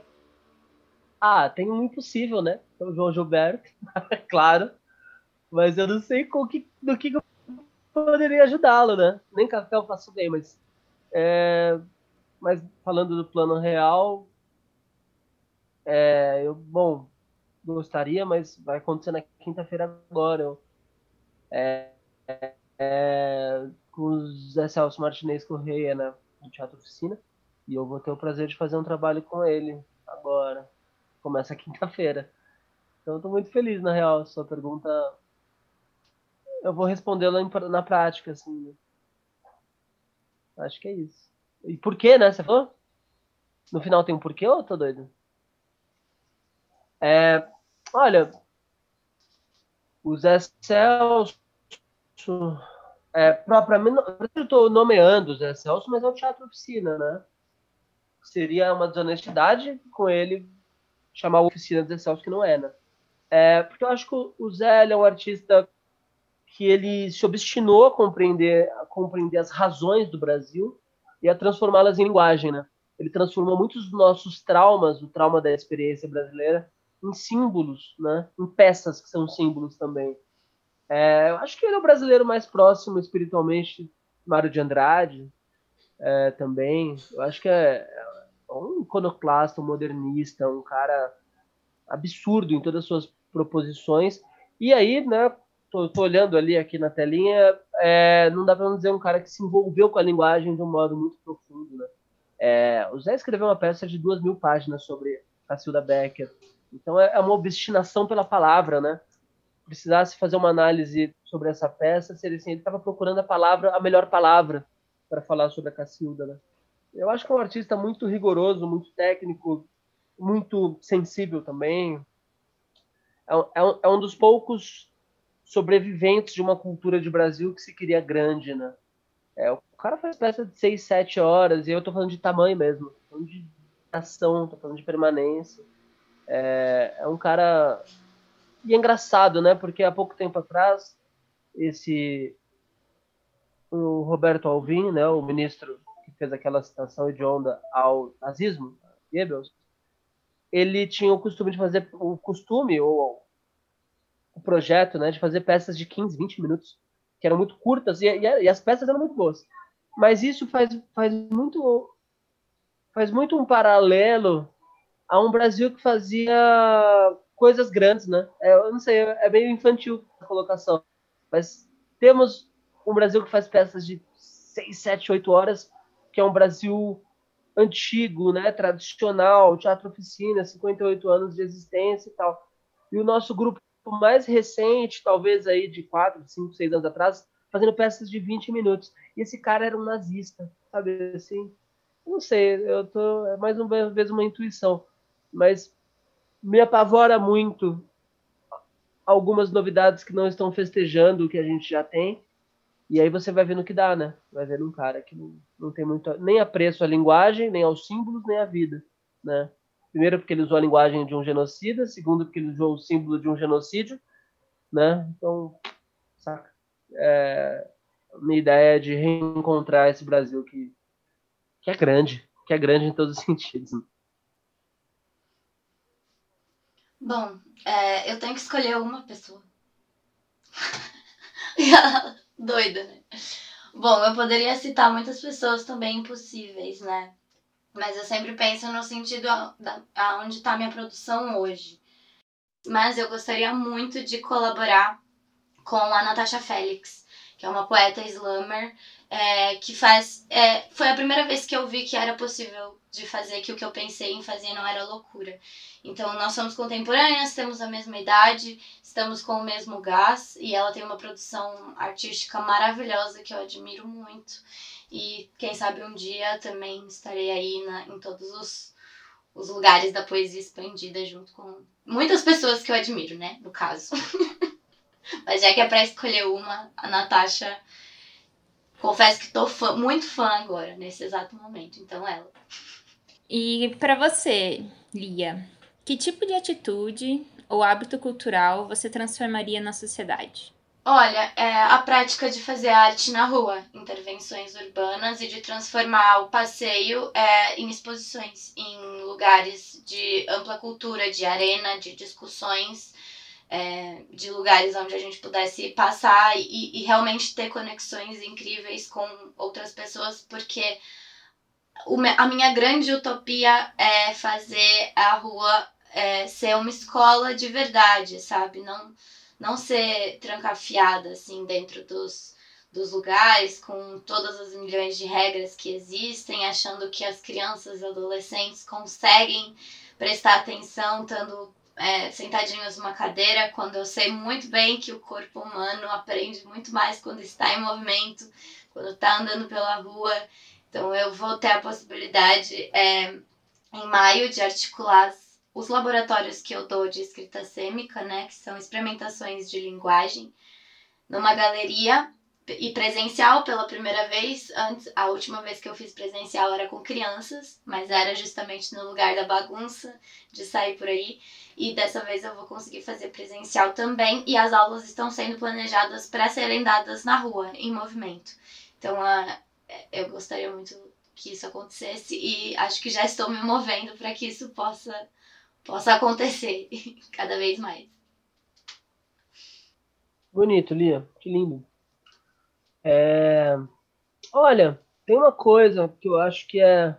Ah, tem um impossível, né? O João Gilberto, claro. Mas eu não sei com que, do que eu poderia ajudá-lo, né? Nem café eu faço bem, mas. É... Mas falando do plano real, é, eu, bom, gostaria, mas vai acontecer na quinta-feira agora. Eu, é, é, com o Zé Celso Martinez Correia né, no Teatro Oficina. E eu vou ter o prazer de fazer um trabalho com ele agora. Começa quinta-feira. Então eu tô muito feliz, na real. Sua pergunta. Eu vou respondê-la na prática, assim. Né? Acho que é isso. E por quê, né? Você falou? No final tem um porquê ou tô doido? É, olha, o Zé Celso é, propriamente, eu estou nomeando o Zé Celso, mas é o Teatro Oficina, né? Seria uma desonestidade com ele chamar o Oficina de Zé Celso, que não é, né? É, porque eu acho que o Zé é um artista que ele se obstinou a compreender, a compreender as razões do Brasil e a transformá-las em linguagem, né? Ele transformou muitos dos nossos traumas, o trauma da experiência brasileira, em símbolos, né? Em peças que são símbolos também. É, eu acho que ele é o brasileiro mais próximo espiritualmente, Mário de Andrade, é, também. Eu acho que é, é um iconoclasta, um modernista, um cara absurdo em todas as suas proposições. E aí, né, tô, tô olhando ali aqui na telinha, é, não dá para dizer um cara que se envolveu com a linguagem de um modo muito profundo, né? É, o Zé escreveu uma peça de duas mil páginas sobre Cacilda Becker. Então é, é uma obstinação pela palavra, né? Precisasse fazer uma análise sobre essa peça, seria assim, ele estava procurando a palavra, a melhor palavra para falar sobre a Cacilda, né? Eu acho que é um artista muito rigoroso, muito técnico, muito sensível também. É um, é um, é um dos poucos sobreviventes de uma cultura de Brasil que se queria grande, né? É, o cara faz peça de 6, 7 horas, e eu tô falando de tamanho mesmo, tô falando de ação, tô falando de permanência. É, é um cara. E é engraçado, né? Porque há pouco tempo atrás, esse. O Roberto Alvim, né, o ministro que fez aquela citação hedionda ao nazismo, Goebbels, ele tinha o costume de fazer o costume ou o projeto, né, de fazer peças de 15, 20 minutos, que eram muito curtas e, e, e as peças eram muito boas. Mas isso faz, faz muito faz muito um paralelo a um Brasil que fazia coisas grandes, né? É, eu não sei, é meio infantil a colocação, mas temos um Brasil que faz peças de 6, 7, 8 horas, que é um Brasil antigo, né, tradicional, teatro oficina, 58 anos de existência e tal. E o nosso grupo mais recente, talvez aí de 4, 5, 6 anos atrás, fazendo peças de 20 minutos. E esse cara era um nazista, sabe assim? Não sei, eu tô é mais uma vez uma intuição, mas me apavora muito algumas novidades que não estão festejando o que a gente já tem e aí você vai vendo o que dá, né? Vai vendo um cara que não, não tem muito nem apreço à linguagem, nem aos símbolos, nem à vida, né? Primeiro porque ele usou a linguagem de um genocida, segundo porque ele usou o símbolo de um genocídio, né? Então, saca? É, minha ideia é de reencontrar esse Brasil que, que é grande, que é grande em todos os sentidos. Né? Bom, é, eu tenho que escolher uma pessoa. Doida, né? Bom, eu poderia citar muitas pessoas também impossíveis, né? Mas eu sempre penso no sentido aonde está minha produção hoje. Mas eu gostaria muito de colaborar com a Natasha Félix, que é uma poeta slammer é, que faz. É, foi a primeira vez que eu vi que era possível de fazer que o que eu pensei em fazer não era loucura. Então, nós somos contemporâneas, temos a mesma idade, estamos com o mesmo gás e ela tem uma produção artística maravilhosa que eu admiro muito. E quem sabe um dia também estarei aí na, em todos os, os lugares da poesia expandida junto com muitas pessoas que eu admiro, né? No caso. Mas já que é pra escolher uma, a Natasha Confesso que tô fã, muito fã agora, nesse exato momento. Então, ela. E para você, Lia, que tipo de atitude ou hábito cultural você transformaria na sociedade? Olha, é a prática de fazer arte na rua, intervenções urbanas e de transformar o passeio é, em exposições, em lugares de ampla cultura, de arena, de discussões é, de lugares onde a gente pudesse passar e, e realmente ter conexões incríveis com outras pessoas, porque a minha grande utopia é fazer a rua é, ser uma escola de verdade, sabe? Não, não ser trancafiada assim dentro dos, dos lugares com todas as milhões de regras que existem, achando que as crianças e adolescentes conseguem prestar atenção, estando é, sentadinhos numa cadeira, quando eu sei muito bem que o corpo humano aprende muito mais quando está em movimento, quando está andando pela rua. Então eu vou ter a possibilidade é, em maio de articular os laboratórios que eu dou de escrita sêmica, né, que são experimentações de linguagem, numa galeria e presencial pela primeira vez. Antes, a última vez que eu fiz presencial era com crianças, mas era justamente no lugar da bagunça, de sair por aí. E dessa vez eu vou conseguir fazer presencial também. E as aulas estão sendo planejadas para serem dadas na rua, em movimento. Então, uh, eu gostaria muito que isso acontecesse e acho que já estou me movendo para que isso possa, possa acontecer cada vez mais. Bonito, Lia. Que lindo. É... Olha, tem uma coisa que eu acho que é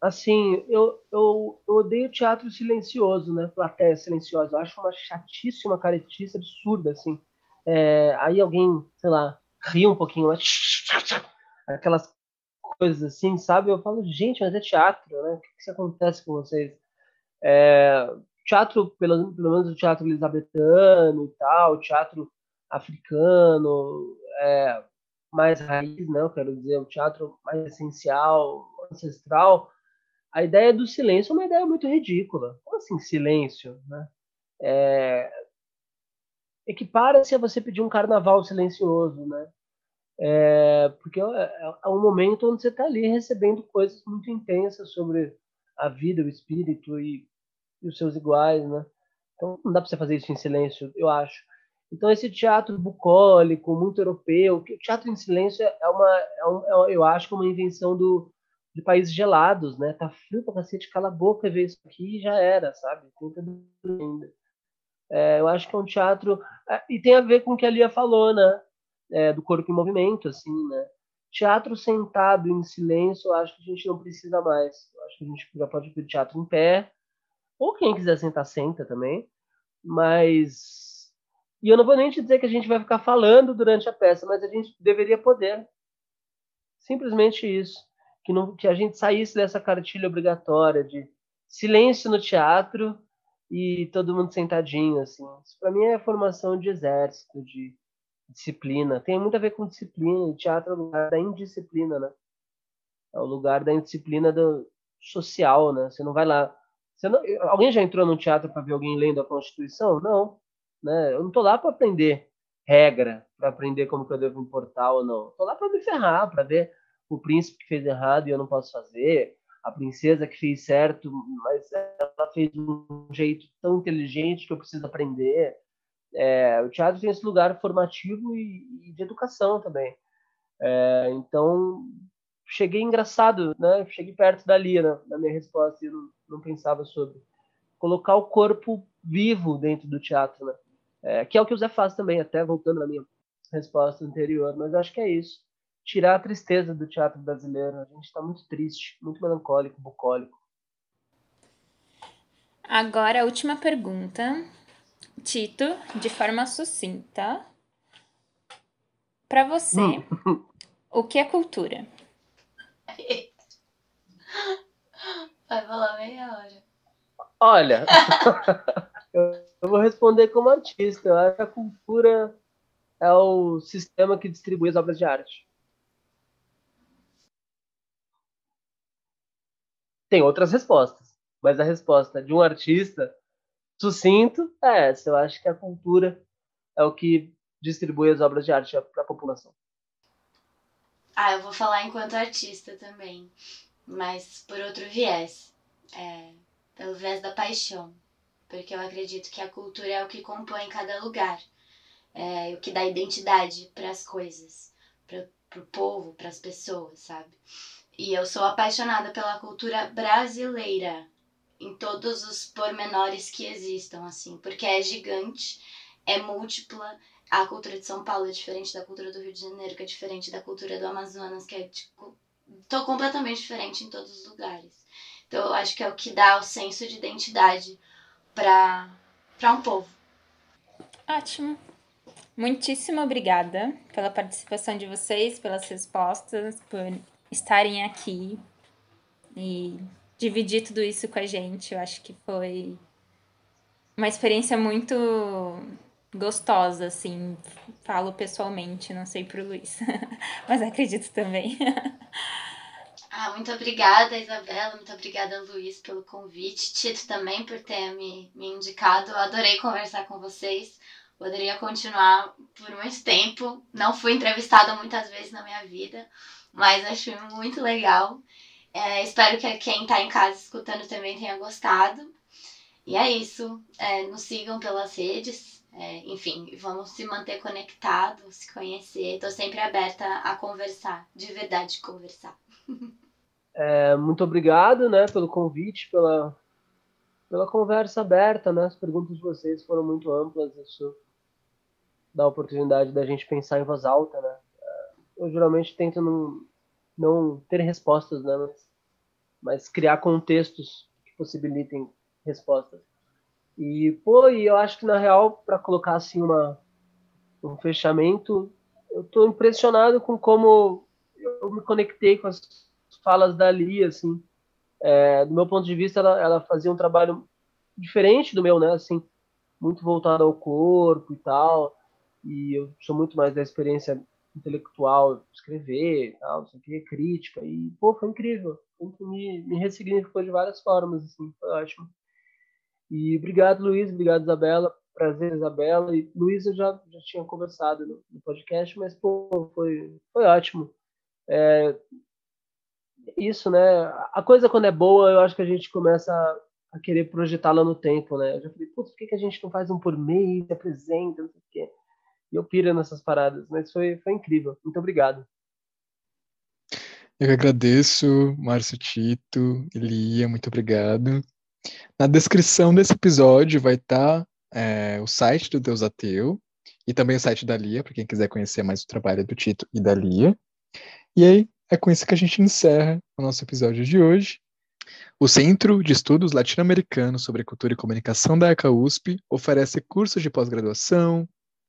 assim, eu, eu, eu odeio teatro silencioso, né? Plateia silenciosa. Eu acho uma chatíssima caretice absurda, assim. É, aí alguém, sei lá, ri um pouquinho, aquelas coisas assim, sabe? Eu falo, gente, mas é teatro, né? O que, que acontece com vocês? É, teatro, pelo, pelo menos o teatro elisabetano e tal, teatro africano, é, mais raiz, né? Eu quero dizer, o teatro mais essencial, ancestral, a ideia do silêncio é uma ideia muito ridícula. Como assim silêncio, né? É, equipara-se a você pedir um carnaval silencioso, né? É, porque é, é um momento onde você está ali recebendo coisas muito intensas sobre a vida, o espírito e, e os seus iguais, né? Então não dá para você fazer isso em silêncio, eu acho. Então esse teatro bucólico, muito europeu, o teatro em silêncio é uma, é um, é, eu acho, uma invenção do, de países gelados, né? Tá frio pra cacete, cala a boca, vê isso aqui e já era, sabe? Tenta ainda. É, eu acho que é um teatro é, e tem a ver com o que a Lia falou, né? É, do corpo em movimento, assim, né? Teatro sentado em silêncio, eu acho que a gente não precisa mais. Que a gente já pode ver teatro em pé, ou quem quiser sentar, senta também. Mas. E eu não vou nem te dizer que a gente vai ficar falando durante a peça, mas a gente deveria poder. Simplesmente isso. Que, não, que a gente saísse dessa cartilha obrigatória de silêncio no teatro e todo mundo sentadinho, assim. Isso para mim é formação de exército, de disciplina. Tem muito a ver com disciplina. O teatro é o lugar da indisciplina, né? É o lugar da indisciplina do social, né? Você não vai lá. Não... alguém já entrou no teatro para ver alguém lendo a Constituição? Não, né? Eu não tô lá para aprender regra, para aprender como que eu devo importar ou não. Tô lá para me ferrar, para ver o príncipe que fez errado e eu não posso fazer, a princesa que fez certo, mas ela fez de um jeito tão inteligente que eu preciso aprender. É, o teatro tem esse lugar formativo e, e de educação também. É, então, cheguei engraçado, né? Cheguei perto da Lira na minha resposta e não, não pensava sobre colocar o corpo vivo dentro do teatro, né? É, que é o que o Zé faz também, até voltando na minha resposta anterior, mas acho que é isso tirar a tristeza do teatro brasileiro. A gente está muito triste, muito melancólico, bucólico. Agora a última pergunta. Tito, de forma sucinta. Para você, hum. o que é cultura? Vai falar meia hora. Olha, eu vou responder como artista. Eu acho que a cultura é o sistema que distribui as obras de arte. Tem outras respostas, mas a resposta de um artista sucinto é essa. Eu acho que a cultura é o que distribui as obras de arte para a população. Ah, eu vou falar enquanto artista também, mas por outro viés, é, pelo viés da paixão, porque eu acredito que a cultura é o que compõe cada lugar, é o que dá identidade para as coisas, para o povo, para as pessoas, sabe? E eu sou apaixonada pela cultura brasileira, em todos os pormenores que existam, assim, porque é gigante, é múltipla. A cultura de São Paulo é diferente da cultura do Rio de Janeiro, que é diferente da cultura do Amazonas, que é tipo, tô completamente diferente em todos os lugares. Então eu acho que é o que dá o senso de identidade para para um povo. Ótimo. Muitíssimo obrigada pela participação de vocês, pelas respostas, por estarem aqui e dividir tudo isso com a gente. Eu acho que foi uma experiência muito gostosa, assim. Falo pessoalmente, não sei pro Luiz, mas acredito também. Ah, muito obrigada, Isabela. Muito obrigada, Luiz, pelo convite. Tito também por ter me, me indicado. Eu adorei conversar com vocês. Poderia continuar por muito tempo. Não fui entrevistada muitas vezes na minha vida, mas achei muito legal. É, espero que quem está em casa escutando também tenha gostado. E é isso. É, nos sigam pelas redes. É, enfim, vamos se manter conectados, se conhecer. Estou sempre aberta a conversar, de verdade conversar. É, muito obrigado né, pelo convite, pela, pela conversa aberta. Né? As perguntas de vocês foram muito amplas. Isso dá a oportunidade da gente pensar em voz alta. Né? eu geralmente tento não, não ter respostas, né? Mas mas criar contextos que possibilitem respostas. E, pô, e eu acho que na real, para colocar assim uma, um fechamento, eu estou impressionado com como eu me conectei com as falas da Lia, assim. É, do meu ponto de vista, ela, ela fazia um trabalho diferente do meu, né? Assim, muito voltado ao corpo e tal. E eu sou muito mais da experiência intelectual, escrever, tal, não sei o que, crítica. E, pô, foi incrível. Me, me ressignificou de várias formas, assim, foi ótimo. E obrigado, Luiz, obrigado, Isabela. Prazer, Isabela. E Luiz, eu já, já tinha conversado no, no podcast, mas, pô, foi, foi ótimo. É, isso, né? A coisa, quando é boa, eu acho que a gente começa a, a querer projetá-la no tempo, né? Eu já falei, putz, por que, que a gente não faz um por mês, se apresenta, não sei o quê. E eu piro nessas paradas, mas foi, foi incrível. Muito obrigado. Eu que agradeço, Márcio Tito, Elia, muito obrigado. Na descrição desse episódio vai estar tá, é, o site do Deus Ateu e também o site da Lia, para quem quiser conhecer mais o trabalho do Tito e da Lia. E aí, é com isso que a gente encerra o nosso episódio de hoje. O Centro de Estudos Latino-Americanos sobre Cultura e Comunicação da ECA USP oferece cursos de pós-graduação,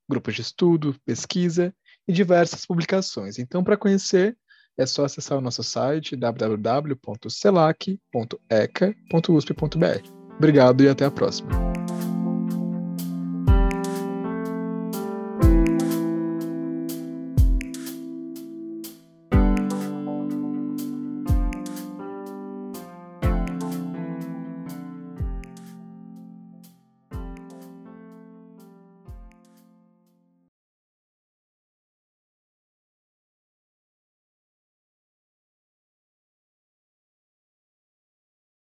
grupos de estudo, pesquisa e diversas publicações. Então, para conhecer, é só acessar o nosso site www.celac.eca.usp.br. Obrigado e até a próxima.